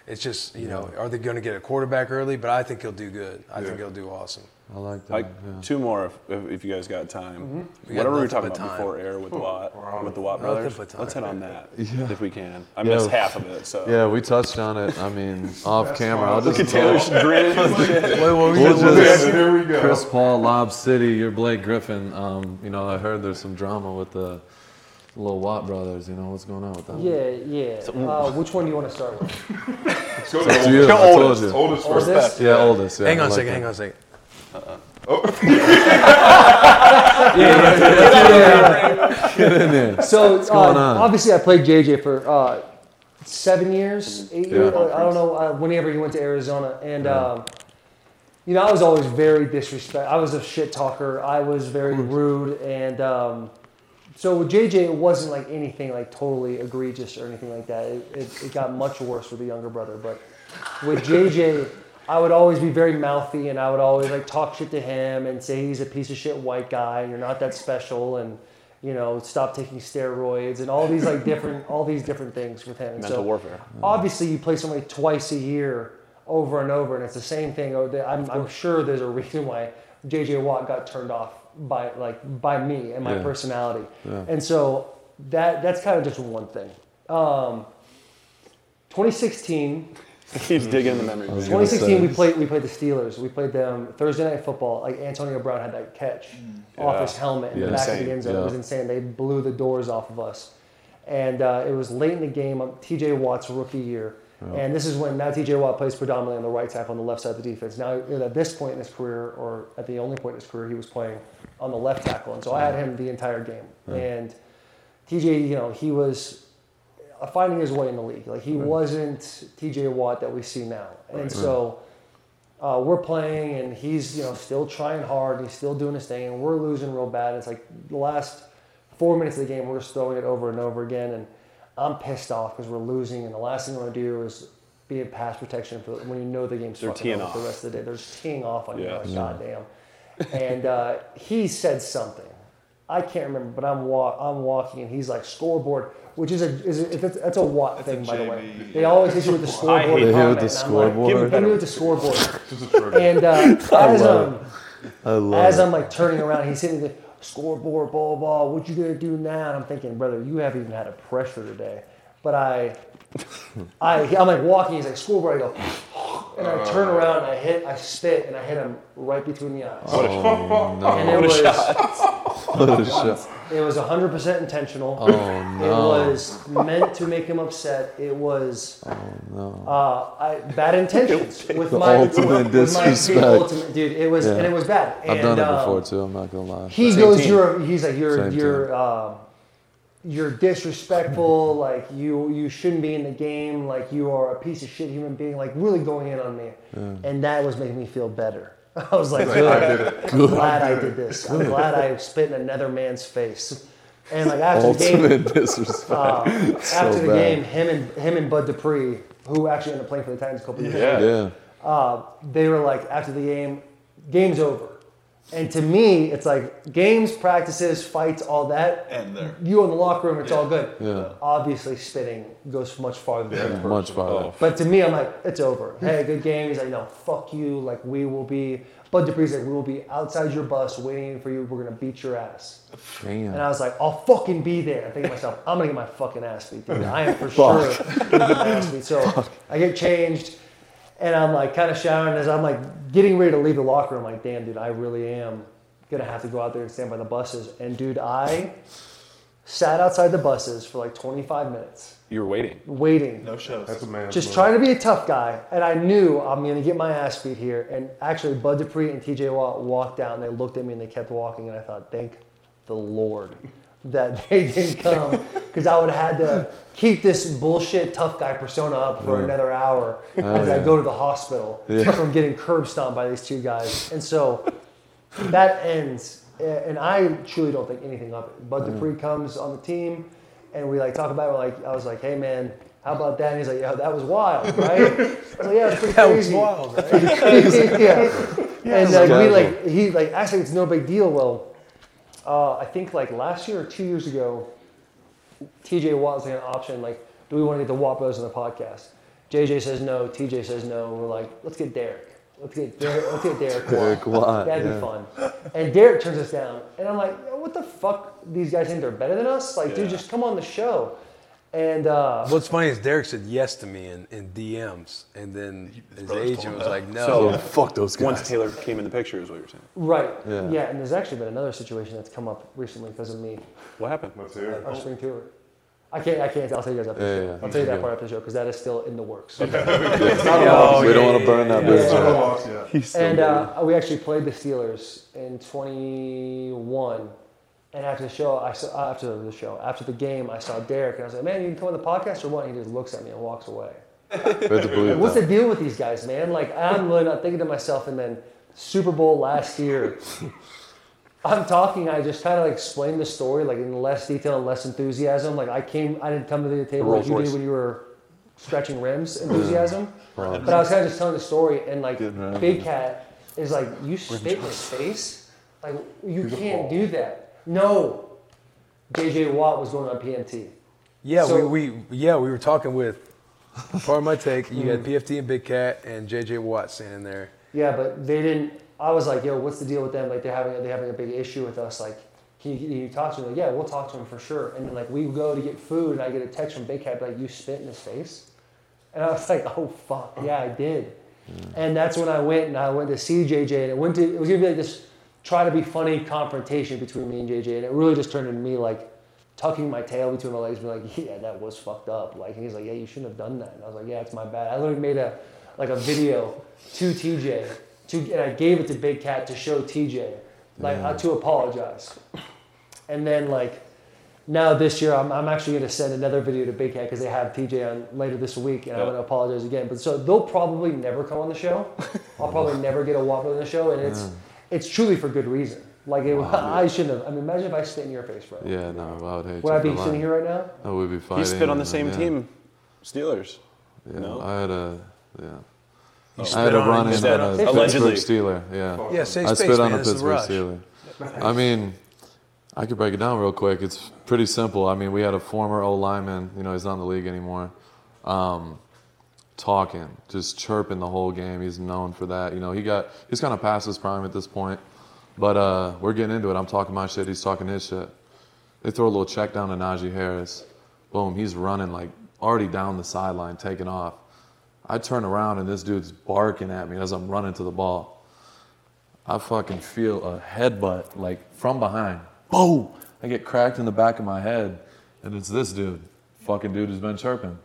It's just you know, are they going to get a quarterback early? But I think he'll do good. I think he'll do awesome. I like that. Like yeah. two more, if, if, if you guys got time. Mm-hmm. got Whatever we were talking about time. before air with Watt, with the Watt Nothing brothers. Let's hit on that Yeah. if we can. I Yeah. missed half of it, so. Yeah, we touched on it. I mean, off camera. I'll just Look at Taylor's grinning. Wait, what We'll just- Here we go. Chris Paul, Lob City, you're Blake Griffin. Um, you know, I heard there's some drama with the little Watt brothers. You know, what's going on with them? Yeah, yeah. Uh, which one do you want to start with? Let's go to It's the you. Oldest. Oldest first. Oldest? Yeah, oldest. Yeah, hang on a like second. that. Hang on a second. Get in there. So uh, going on? obviously, I played JJ for uh, seven years, eight Yeah. years. I don't know. Uh, whenever he went to Arizona, and um, you know, I was always very disrespect. I was a shit talker. I was very rude, and um, so with JJ, it wasn't like anything like totally egregious or anything like that. It, it, it got much worse with the younger brother, but with JJ. I would always be very mouthy and I would always like talk shit to him and say he's a piece of shit white guy and you're not that special and you know stop taking steroids and all these like different all these different things with him. Mental warfare. Obviously, you play somebody twice a year over and over and it's the same thing. Oh, I'm, I'm sure there's a reason why JJ Watt got turned off by like by me and my Yeah. personality. Yeah. And so that that's kind of just one thing. Um, 2016. He's digging the memory. was bank. gonna 2016, we played we played the Steelers. We played them Thursday night football. Like Antonio Brown had that catch off his helmet in Yeah. the back of the end zone. It was insane. They blew the doors off of us, and uh, it was late in the game. T.J. Watt's rookie year, and this is when now T.J. Watt plays predominantly on the right tackle on the left side of the defense. Now at this point in his career, or at the only point in his career, he was playing on the left tackle, and so I had him the entire game. And TJ, you know, he was finding his way in the league. Like he wasn't TJ Watt that we see now, and so uh, we're playing, and he's you know still trying hard, and he's still doing his thing, and we're losing real bad. It's like the last four minutes of the game, we're just throwing it over and over again, and I'm pissed off because we're losing, and the last thing I want to do is being pass protection for when you know the game's They're fucking over the rest of the day. They're just teeing off on you. Yeah. Like, goddamn. and uh, he said something. I can't remember, but I'm wa- I'm walking and he's like scoreboard, which is a is a, that's, that's a Watt thing by the way. They always hit you with the scoreboard. hate They hit with the and I'm like, scoreboard. Hit me with the scoreboard. Just a trigger. And uh, as love um, I love as it. I'm like turning around, he's hitting the scoreboard, ball, ball. What you gonna do now? And I'm thinking, brother, you haven't even had a pressure today. But I, I, I'm like walking. He's like scoreboard. I go, and I turn around and I hit, I spit, and I hit him right between the eyes. Oh, no. and it was, What a shot. It was 100% intentional. Oh, no. It was meant to make him upset. It was oh, no. uh, I, bad intentions with The my ultimate with, with my- ultimate- dude. It was Yeah. and it was bad. I've done it um, before too. I'm not gonna lie. He Same goes, team. you're. He's like, you're, Same you're, um, you're disrespectful. like you, you shouldn't be in the game. Like you are a piece of shit human being. Like really going in on me, and that was making me feel better. I was like, good. I did it. I'm glad I did this. I'm glad I spit in another man's face. And like after the game, Ultimate disrespect. uh, after the bad. game, him and him and Bud Dupree, who actually ended up playing for the Titans a couple years Yeah. ago, yeah. uh, they were like, after the game, game's over. And to me, it's like games, practices, fights, all that. And there. You in the locker room, it's all good. Yeah. Obviously, spitting goes much farther than that. Much farther. Oh. But to me, I'm like, it's over. Hey, good game. He's like, no, fuck you. Like, we will be. Bud Dupree's like, we will be outside your bus waiting for you. We're gonna beat your ass. Damn. And I was like, I'll fucking be there. I think to myself, I'm gonna get my fucking ass beat. Dude. I am for sure gonna get my ass beat. So I get changed, and I'm like kind of showering as I'm like getting ready to leave the locker room. Like, damn, dude, I really am gonna have to go out there and stand by the buses. And dude, I sat outside the buses for like 25 minutes You were waiting. waiting No shows. That's a man. just trying to be a tough guy, and I knew I'm going to get my ass beat here. And actually, Bud Dupree and TJ Watt walked out, and they looked at me and they kept walking, and I thought, thank the Lord that they didn't come, because I would have had to keep this bullshit tough guy persona up for another hour oh, as I go to the hospital from getting curb stomped by these two guys. And so that ends, and I truly don't think anything of it. Bud Dupree comes on the team, and we like talk about it. We're like, I was like, hey man, how about that? And he's like, yeah, that was wild, right? I was like, yeah, it's pretty That was wild, right? yeah. yeah. and like, we like, he like, actually, it's no big deal. Well, uh, I think like last year or two years ago, TJ Watt was like an option. Like, do we want to get the Watt brothers on the podcast? JJ says no. TJ says no. We're like, let's get Derek. Let's get Derek. Let's get Derek. Derek Watt, That'd yeah. be fun. And Derek turns us down, and I'm like, what the fuck? These guys think they're better than us? Like, dude, just come on the show. And uh, What's funny is Derek said yes to me in, in DMs, and then his brothers agent was no. like, no. So- Yeah, fuck those guys. Once Taylor came in the picture, is what you're saying. right, Yeah. yeah. And there's actually been another situation that's come up recently because of me, What happened? Let's hear it. our spring tour. I can't. I can't. I'll tell you guys after Yeah, the show. yeah, I'll tell you that yeah. part after the show because that is still in the works. Oh, we don't want to burn that yeah, bridge. yeah. yeah. and uh, we actually played the Steelers in 21. And after the show, I saw, after the show, after the game, I saw Derek, and I was like, "Man, you can come on the podcast or what?" And he just looks at me and walks away. We have to believe Like, what's the deal with these guys, man? Like, I'm really not thinking to myself. And then Super Bowl last year, I'm talking. I just kind of like explained the story, like in less detail and less enthusiasm. Like I came, I didn't come to the table like you did when you were stretching rims, enthusiasm. But I was kind of just telling the story, and like Big Cat is like, you spit in his face, like you can't do that. No, JJ Watt was going on PMT. Yeah, So- we, we yeah we were talking with Pardon My Take. You had hmm. PFT and Big Cat and JJ Watt standing there. Yeah, but they didn't. I was like, yo, what's the deal with them? Like they're having they're having a big issue with us. Like, can you, can you talk to them? Like, yeah, we'll talk to them for sure. And then like we go to get food, and I get a text from Big Cat like, you spit in his face, and I was like, oh fuck, yeah, I did. Hmm. And that's when I went and I went to see JJ, and it went to it was gonna be like this try to be funny confrontation between me and JJ, and it really just turned into me like tucking my tail between my legs, being like, yeah, that was fucked up. Like, and he's like, yeah, you shouldn't have done that. And I was like, yeah, it's my bad. I literally made a like a video to TJ, to, and I gave it to Big Cat to show TJ, like uh, to apologize. And then like now this year, I'm, I'm actually going to send another video to Big Cat because they have TJ on later this week, and I'm going to apologize again. But so they'll probably never come on the show. I'll probably never get a Whopper on the show, and it's it's truly for good reason. Like it, I shouldn't have. I mean, imagine if I spit in your face, bro. Yeah, no, I would hate Would you I be sitting lying. here right now? Oh, we'd be fighting. He spit on the and, same yeah. team, Steelers. Yeah, No? I had a yeah. I had a run in spit on on a it. Allegedly. Pittsburgh Steeler. Yeah. Yeah, safe I space, spit on man. a This is Pittsburgh Rush. Steeler. I mean, I could break it down real quick. It's pretty simple. I mean, we had a former O lineman. You know, he's not in the league anymore. Um, talking, just chirping the whole game. He's known for that. You know, he got he's kind of past his prime at this point. But uh, we're getting into it. I'm talking my shit. He's talking his shit. They throw a little check down to Najee Harris. Boom, he's running like already down the sideline, taking off. I turn around and this dude's barking at me as I'm running to the ball. I fucking feel a headbutt like from behind. Boom! I get cracked in the back of my head, and it's this dude. Fucking dude who's been chirping.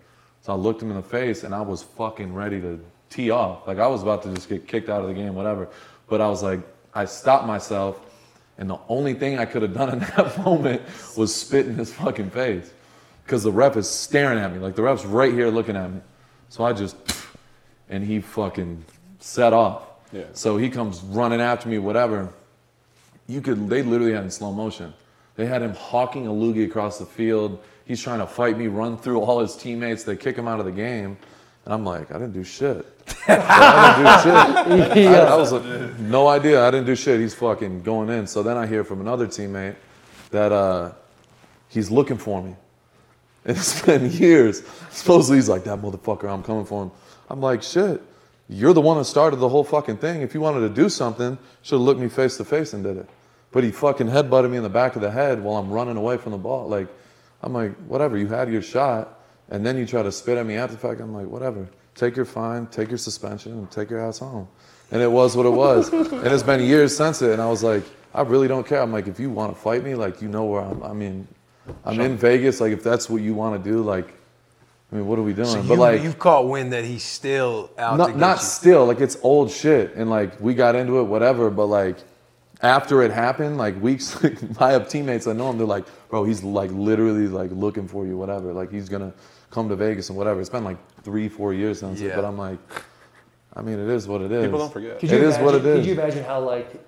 So I looked him in the face, and I was fucking ready to tee off. Like I was about to just get kicked out of the game, whatever. But I was like, I stopped myself, and the only thing I could have done in that moment was spit in his fucking face, because the ref is staring at me. Like the ref's right here looking at me. So I just, and he fucking set off. Yeah. So he comes running after me, whatever. You could, they literally had in slow motion. They had him hawking a loogie across the field. He's trying to fight me, run through all his teammates. They kick him out of the game. And I'm like, I didn't do shit. I didn't do shit. I, I was like, no idea. I didn't do shit. He's fucking going in. So then I hear from another teammate that uh, he's looking for me. And it's been years. Supposedly he's like, that motherfucker, I'm coming for him. I'm like, shit, you're the one that started the whole fucking thing. If you wanted to do something, should have looked me face to face and did it. But he fucking headbutted me in the back of the head while I'm running away from the ball. Like, I'm like, whatever, you had your shot, and then you try to spit at me after the fact. I'm like, whatever. Take your fine, take your suspension, and take your ass home. And it was what it was. and it's been years since it, and I was like, I really don't care. I'm like, if you want to fight me, like, you know where I'm. I mean, I'm in Vegas. Like, if that's what you want to do, like, I mean, what are we doing? So but like, you've caught wind that he's still out to not, not you. still like it's old shit and like we got into it whatever but like after it happened like weeks my have teammates i know him they're like bro he's like literally like looking for you whatever like he's gonna come to vegas and whatever it's been like three four years since it Yeah. but i'm like i mean it is what it is People don't forget. Could It you is imagine, what it Could you imagine how like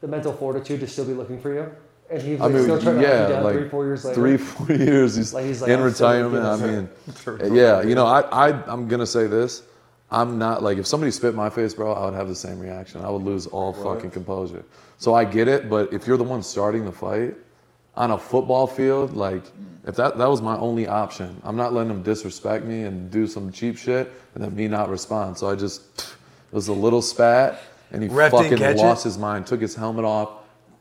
the mental fortitude to still be looking for you, and he's I mean, still trying to yeah, down like three, four years later. three, four years. He's Like, he's like, in I'm retirement. I mean, yeah, you know, I, I, I'm gonna say this. I'm not like if somebody spit in my face, bro, I would have the same reaction. I would lose all fucking composure. So I get it, but if you're the one starting the fight on a football field, like if that that was my only option, I'm not letting them disrespect me and do some cheap shit and then me not respond. So I just it was a little spat and he Ref fucking catch it? lost his mind, took his helmet off.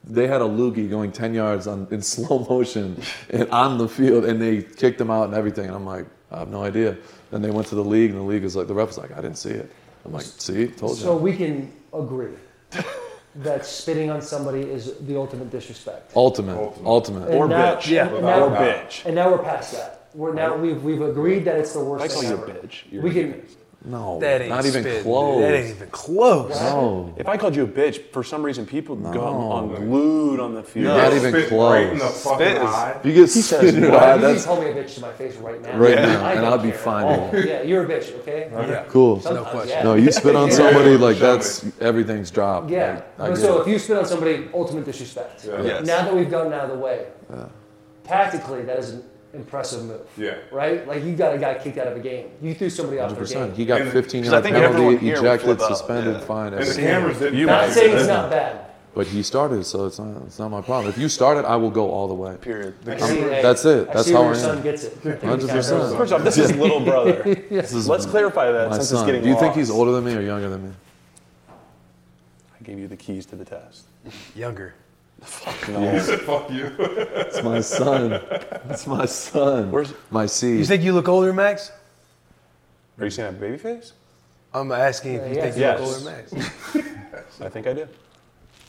They had a loogie going 10 yards on, in slow motion and on the field, and they kicked him out and everything. And I'm like, I have no idea. Then they went to the league, and the league is like, the ref was like, I didn't see it. I'm like, see, told you. So we can agree that spitting on somebody is the ultimate disrespect. ultimate, ultimate. And Or now- bitch. Yeah. now- Or bitch. And now we're past that. We're now we've we've agreed that it's the worst I call you a bitch. You're We can. bitch. No, That ain't not even spitting, dude. close. That ain't even close. no, If I called you a bitch, for some reason people go on glued on the field. Not even Spit close. Right in the fucking Spit is- eye. if you get spit in your eye, you can that's call me a bitch to my face right now. Right I now, and I'll be fine Oh, yeah, you're a bitch, okay? Yeah. cool. Sometimes, question. yeah. No, you spit on somebody like that's everything's dropped. Yeah. Like, I But get so it. if you spit on somebody, ultimate disrespect. Yes. Now that we've gotten out of the way, tactically, that is an impressive move. Yeah. Right? Like you got a guy kicked out of a game. You threw somebody off their 100%. game. He got And- 15 Because I yard think everyone penalty, here would ejected, flip out, suspended, yeah. fine. And the cameras didn't. You Not might- saying it's not bad. But he started, so it's not, it's not my problem. If you started, I will go all the way. Period. I see, that's it. I That's see how where I your son am. gets it. I think he kinda 100%. First off, this is little brother. This is Let's clarify that my since son. it's getting Do you think he's older than me or younger than me? I gave you the keys to the test. Younger. No. Fuck you. It's my son. It's my son. Where's- my seed? You think you look older, Maxx? Are you saying I have a baby face? I'm asking if you Yeah, think you yes. look older, Maxx. I think I do.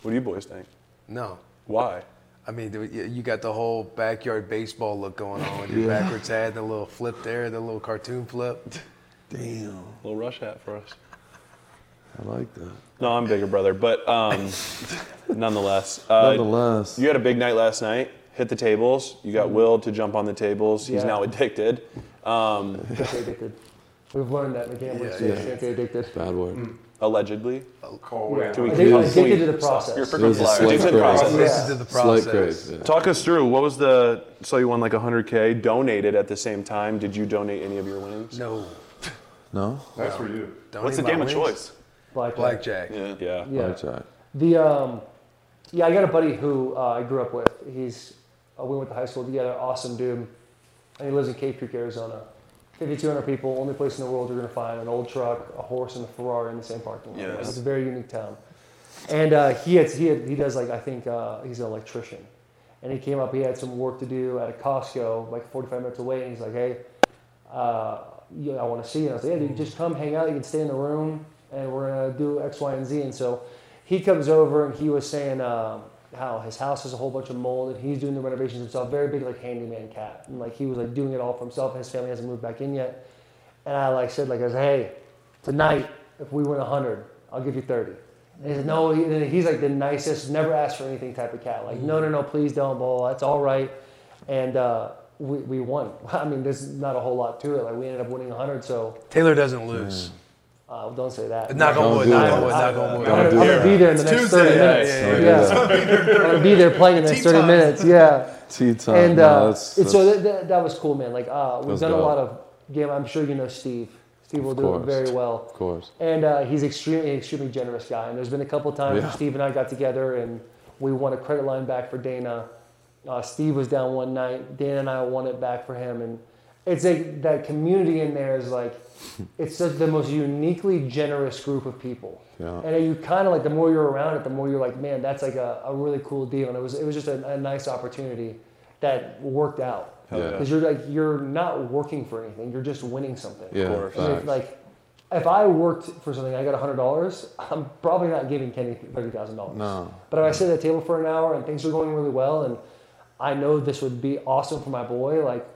What do you boys think? No. Why? I mean, you you got the whole backyard baseball look going on with your Yeah. backwards hat, the little flip there, the little cartoon flip. Damn. little rush hat for us. I like that. No, I'm bigger brother, but um, nonetheless, uh, Nonetheless, you had a big night last night. Hit the tables. You got Will to jump on the tables. He's Yeah. now addicted. Um, stay addicted. We've learned that in the gambling Yeah, space. yeah. Can't stay addicted. bad word. allegedly. Cold Yeah. Can we- Addicted, Can addicted to the You're process. a It was a flyer. slight Addicted craze. process. Listen to the Slight process. Yeah. Talk us through. What was the? So you won like 100k. Donated at the same time. Did you donate any of your winnings? No. No? That's for you. Don't What's eat the my game of wings. choice? Blackjack. Blackjack. Yeah. Yeah. Yeah. Blackjack. The um, yeah, I got a buddy who uh, I grew up with. He's uh, we went to high school together. Awesome dude, and he lives in Cave Creek, Arizona. 5,200 people. Only place in the world you're gonna find an old truck, a horse, and a Ferrari in the same parking lot. Yes. It's a very unique town. And uh, he had, he had, he does like I think uh, he's an electrician, and he came up. He had some work to do at a Costco, like 45 minutes away, and he's like, hey. Uh, yeah, I want to see you. And I was like, yeah, dude, just come hang out. You can stay in the room, and we're gonna do X, Y, and Z. And so he comes over, and he was saying um, how his house has a whole bunch of mold, and he's doing the renovations himself. Very big, like handyman cat, and like he was like doing it all for himself. And his family hasn't moved back in yet. And I like said, like, I was, hey, tonight if we win 100, I'll give you 30. And he said, no. He, and he's like the nicest, never asked for anything type of cat. Like, no, no, no, please don't, blah, blah, blah. That's all right. And uh, we, we won. I mean, there's not a whole lot to it. Like, we ended up winning 100, so Taylor doesn't lose. Uh, don't say that. Knock on Don't wood. do Knock that. on wood. Knock on wood. I'm gonna, I'm gonna be there in the next 30 minutes. yeah, Yeah, I'm gonna be there playing in the next 30 minutes. Yeah. Tea time. And, no, uh, that's, and that's, so that, that, that was cool, man. Like, uh, we've That's done a lot of game. I'm sure you know Steve. Steve will do it very well. of course. And uh, he's extremely, extremely generous guy. And there's been a couple times Yeah. Steve and I got together and we won a credit line back for Dana. Uh, Steve was down one night. Dana and I won it back for him. And it's like that community in there is like, it's just the most uniquely generous group of people. Yeah. And you kind of like the more you're around it, the more you're like, man, that's like a, a really cool deal. And it was it was just a, a nice opportunity that worked out. yeah. Because you're like you're not working for anything. You're just winning something. Yeah, course. If, like, if I worked for something, I got hundred dollars. I'm probably not giving Kenny thirty thousand dollars. No. But if I sit at the table for an hour and things are going really well, and I know this would be awesome for my boy, like,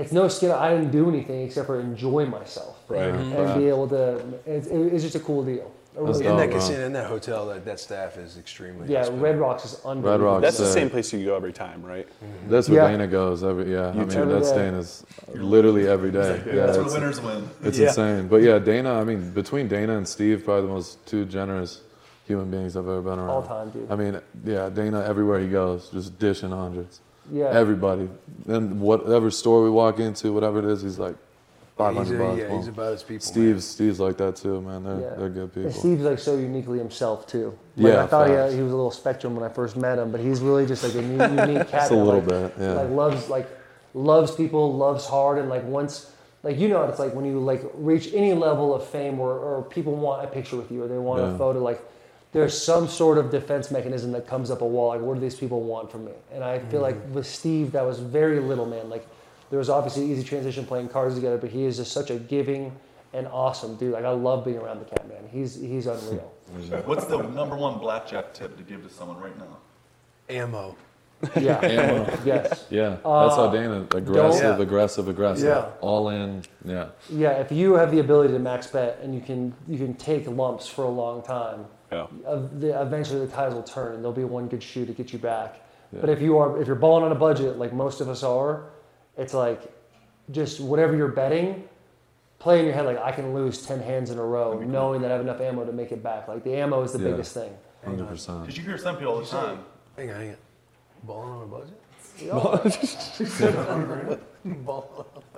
it's no skin. I didn't do anything except for enjoy myself Right. Mm-hmm. and be able to. It's, it's just a cool deal. Really In that bro. casino, in that hotel, that, that staff is extremely. yeah, hospitable. Red Rocks is unbelievable. Rocks. That's the Sick. same place you go every time, right? Mm-hmm. That's where Yeah. Dana goes every yeah. I mean Every that's day. Dana's literally every day. Yeah, That's where it's, winners win. it's Yeah. insane. But yeah, Dana. I mean, between Dana and Steve, probably the most two generous human beings I've ever been around. All time, dude. I mean, yeah, Dana everywhere he goes, just dishing hundreds. Yeah. Everybody, and whatever store we walk into, whatever it is, he's like five He's, hundred a, bucks. yeah, he's about his people. Steve's Steve's like that too, man. They're Yeah. they're good And people. Steve's like so uniquely himself too. Like, Yeah, I thought he, uh, had, he was a little spectrum when I first met him, but he's really just like a unique cat. Just a little like, bit, yeah. Like loves like loves people, loves hard, and like once like you know it's like when you like reach any level of fame or, or people want a picture with you or they want a photo like. There's some sort of defense mechanism that comes up a wall. Like, what do these people want from me? And I feel like Mm-hmm. with Steve, that was very little, man. Like, there was obviously easy transition playing cards together, but he is just such a giving and awesome dude. Like, I love being around the cat, man. He's he's unreal. What's the number one blackjack tip to give to someone right now? Ammo. Yeah. yes. Yeah, that's how Uh, Dana aggressive, Yeah. aggressive, aggressive. Yeah. All in. Yeah. Yeah. If you have the ability to max bet and you can you can take lumps for a long time, Yeah. eventually the tides will turn and there'll be one good shoe to get you back. But if you are if you're balling on a budget like most of us are, it's like just whatever you're betting, play in your head like I can lose ten hands in a row, knowing that I have enough ammo to make it back. Like the ammo is the Yeah. biggest thing. Hundred percent. Because you hear some people all the time. Hang on, hang on. Balling on a budget? Is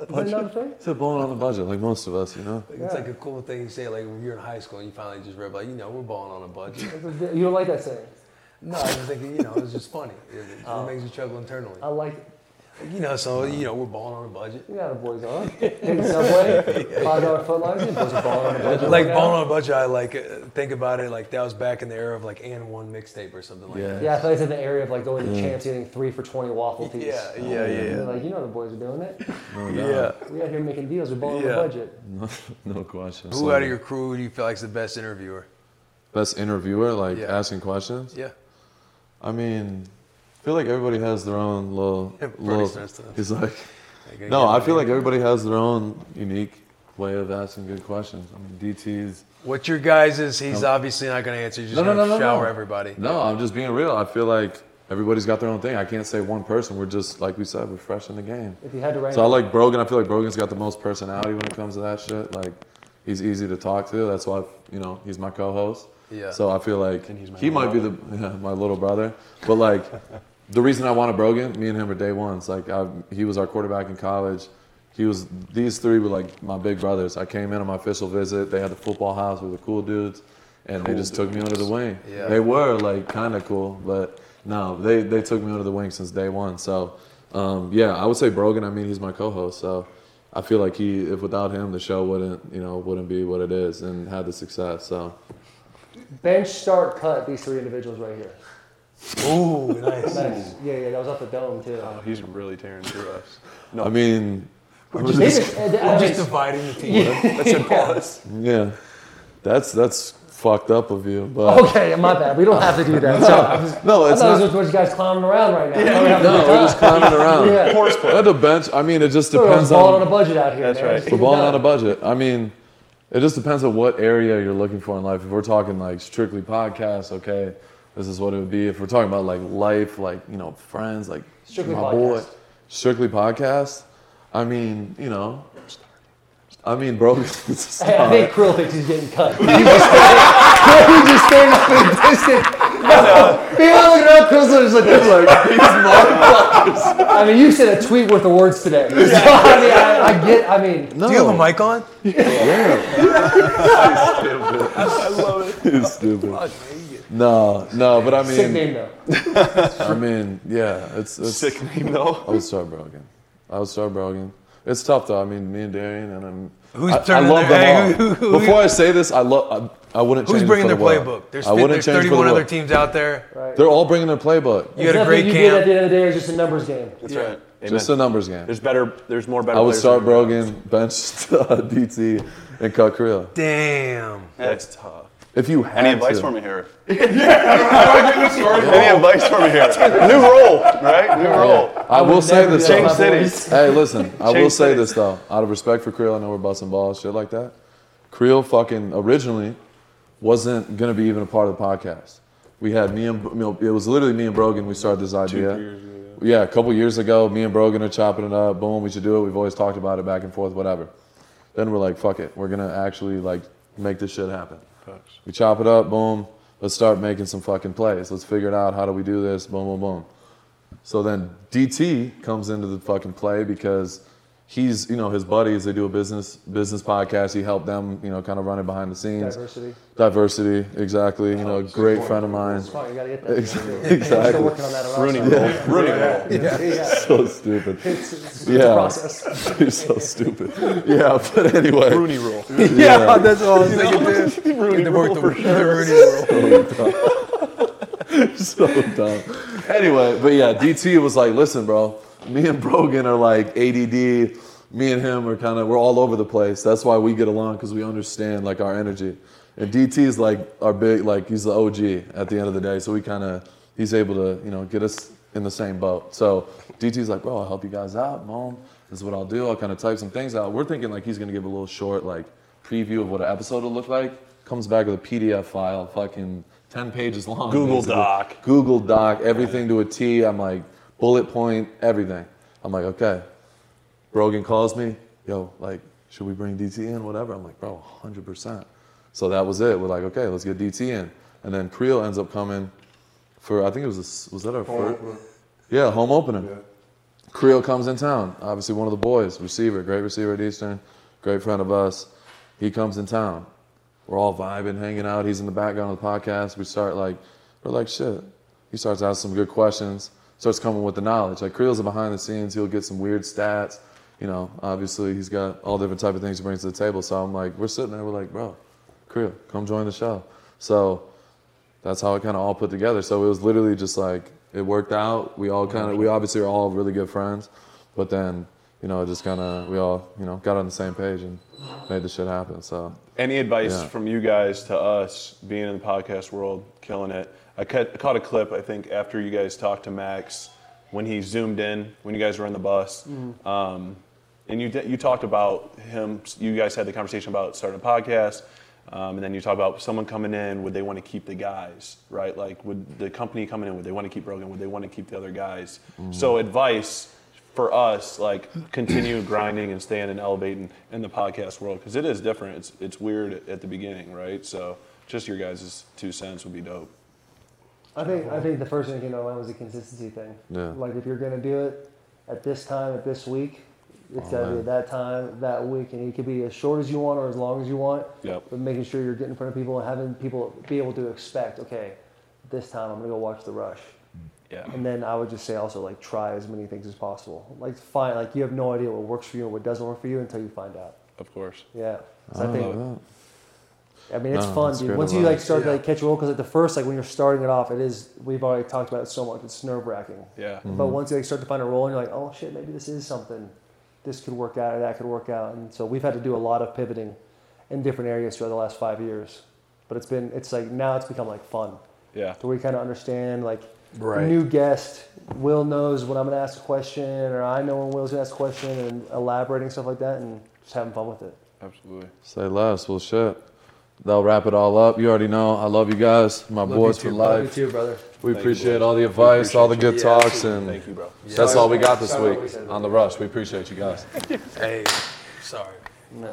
that not a thing? It's a balling on the budget, like most of us, you know. It's like a cool thing you say, like when you're in high school and you finally just read, like, you know, we're balling on a budget. You don't like that saying? no, I was thinking, you know, it's just funny. It, it Oh. makes you chuckle internally. I like it. You know, so, you know, we're balling on a budget. You know how the boys are. Take subway, five dollar foot lines, and boys are balling on a budget. Like right balling now. on a budget, I like uh, think about it like that was back in the era of like AND1 mixtape or something like Yeah. that. Yeah, I thought it's in the area of like going to champs getting three for twenty waffle tees. Yeah, yeah, yeah, yeah. like, you know the boys are doing it. Yeah. We out here making deals. We're balling Yeah. on a budget. No question. Who So, out of your crew do you feel like is the best interviewer? best interviewer, like Yeah. asking questions? Yeah. I mean, I feel like everybody has their own little. Yeah, Bernie little starts to- he's like, Like, no, again, I feel like everybody has their own unique way of asking good questions. I mean, DT's. What's your guys' is he's obviously not gonna answer, he's just No, no, gonna no, no, shower no. everybody. No, I'm just being real. I feel like everybody's got their own thing. I can't say one person. We're just like we said, we're fresh in the game. If you had to rank, So I like Brogan. I feel like Brogan's got the most personality when it comes to that shit. Like, he's easy to talk to. That's why you know he's my co-host. Yeah. So I feel like And he's my he might be the yeah, my little brother. But like, the reason I wanted Brogan, me and him are day ones. Like, I, he was our quarterback in college. he was these three were like my big brothers. I came in on my official visit. They had the football house with the cool dudes, and they just took me under the wing. Yeah. They were like kind of cool, but no, they they took me under the wing since day one. So um, yeah, I would say Brogan. I mean, he's my co-host, so I feel like he, if without him, the show wouldn't you know wouldn't be what it is and had the success. So Bench, start, cut. These three individuals right here. Ooh, nice. Nice. Yeah, yeah. That was off the dome too. Oh, he's really tearing through us. No, I mean, They just- uh, I I'm just dividing the team. That's in pause. yeah, that's that's fucked up of you, but. Okay, my bad. We don't have to do that. So, was, No, I it's thought not. it was a bunch of guys clowning around right now. Probably having a No, we're just climbing around. Yeah. At the bench, I mean, it just depends We're balling on. on a budget out here. That's man. right. We're balling done. on a budget. I mean, it just depends on what area you're looking for in life. If we're talking like strictly podcasts, okay, this is what it would be. If we're talking about like life, like you know, friends, like Strictly my boy, podcast. strictly podcast. I mean, you know, I mean, bro. Hey, I think Creel thinks he's getting cut. He's just standing, he's just standing up in the distance. People looking up, Creel's just like, this. like these motherfuckers. I mean, you said a tweet worth of words today. So, I mean, I, I get, I mean, No, Do you have a mic on? Yeah. yeah. I love it. It's stupid. No, no, but I mean. sick mean, name though. I mean, yeah, it's it's Sick name though. I would start Brogan. I would start Brogan. It's tough though. I mean, me and Darian and I'm. Who's I, I love their- them hey, all. who- who- Before I say this, I love. I, I wouldn't. Who's change bringing for their the world. playbook? There's, I fi- wouldn't there's change it for 31 the other teams out there. Right. They're all bringing their playbook. You had a great you did at the end of the day it's just a numbers game. That's right. Just a numbers game. There's better. There's more better. I would players start Brogan, bench uh, DT, and cut Creel. Damn. That's tough. If you had Any advice to. for me here? Any advice for me here? New role, right? New role. I will say this. Change though. cities. Hey, listen. I will say cities. this though. Out of respect for Creel, I know we're busting balls, shit like that. Creel fucking originally wasn't gonna be even a part of the podcast. We had me and it was literally me and Brogan. We started this idea. yeah. a couple years ago, me and Brogan are chopping it up. Boom, we should do it. We've always talked about it back and forth, whatever. Then we're like, fuck it. We're gonna actually like make this shit happen. We chop it up. Boom. Let's start making some fucking plays. Let's figure it out. How do we do this? Boom, boom, boom. So then DT comes into the fucking play because he's, you know, his buddies, they do a business business podcast. He helped them, you know, kind of run it behind the scenes. Diversity. Diversity, exactly. You know, oh, a great friend of mine. Smart, you gotta get that. Exactly. We're working on that. Rooney side. rule. Rooney rule. Yeah, yeah. So stupid. It's, it's, it's Yeah. a process. He's so stupid. Yeah, but anyway. Rooney rule. Yeah, that's all I was thinking too. Rooney rule for sure. Rooney rule. so dumb. Anyway, but yeah, DT was like, listen, bro, me and Brogan are like ADD. Me and him are kind of, we're all over the place. That's why we get along because we understand like our energy. And DT is like our big, like he's the OG at the end of the day. So we kind of, he's able to, you know, get us in the same boat. So DT's like, bro, I'll help you guys out, mom. This is what I'll do. I'll kind of type some things out. We're thinking like he's gonna give a little short like preview of what an episode will look like. Comes back with a PDF file, fucking 10 pages long. Google basically. Doc. Google Doc, everything to a T. I'm like, bullet point, everything. I'm like, okay. Brogan calls me, yo, like, should we bring DT in? Whatever. I'm like, bro, 100%. So that was it. We're like, okay, let's get DT in. And then Creel ends up coming for, I think it was, a, was that our first? Yeah, home opener. Creel comes in town. Obviously, one of the boys, receiver, great receiver at Eastern, great friend of us. He comes in town. We're all vibing, hanging out. He's in the background of the podcast. We start like, we're like, shit. He starts asking some good questions, starts coming with the knowledge. Like, Creel's a behind the scenes. He'll get some weird stats. You know, obviously, he's got all different type of things he brings to the table. So I'm like, we're sitting there, we're like, bro, Creel, come join the show. So that's how it kind of all put together. So it was literally just like it worked out. We all kind of we obviously are all really good friends, but then you know it just kind of we all you know got on the same page and made the shit happen. So Any advice Yeah. from you guys to us being in the podcast world, killing it? I cut, caught a clip, I think, after you guys talked to Maxx when he zoomed in, when you guys were in the bus. Um, and you, you talked about him, you guys had the conversation about starting a podcast. Um, and then you talk about someone coming in, would they want to keep the guys, right? Like, would the company coming in, would they want to keep Brogan? Would they want to keep the other guys? So, advice for us, like, continue grinding and staying and elevating in the podcast world because it is different. It's it's weird at the beginning, right? So, just your guys' two cents would be dope. I think I think the first thing that came to mind was the consistency thing. Yeah. Like if you're gonna do it at this time, at this week, It's got to be at that time, that week, and it could be as short as you want or as long as you want. Yep. But making sure you're getting in front of people and having people be able to expect, okay, this time I'm gonna go watch the rush. Yeah. And then I would just say also like try as many things as possible. Like find like you have no idea what works for you and what doesn't work for you until you find out. Of course. Yeah. So I I think love that. I mean, it's No, fun, dude. Once you like advice. start to like catch a roll, because at the first, like when you're starting it off, it is. We've already talked about it so much. It's nerve wracking. Yeah. But once you like start to find a role, and you're like, oh shit, maybe this is something. This could work out, or that could work out. And so we've had to do a lot of pivoting in different areas throughout the last five years. But it's been, it's like now it's become like fun. Yeah. So we kind of understand like Right. new guest. Will knows when I'm gonna ask a question, or I know when Will's gonna ask a question, and elaborating stuff like that, and just having fun with it. Absolutely. Say less. Well, shit. That'll wrap it all up. You already know. I love you guys. My boys for Love you life. too, brother. We Thank appreciate boys. all the advice, all the good you. Yeah, talks, and Thank you, bro. that's all we got this Sorry what we week said. on the rush. We appreciate you guys. Hey, sorry. No.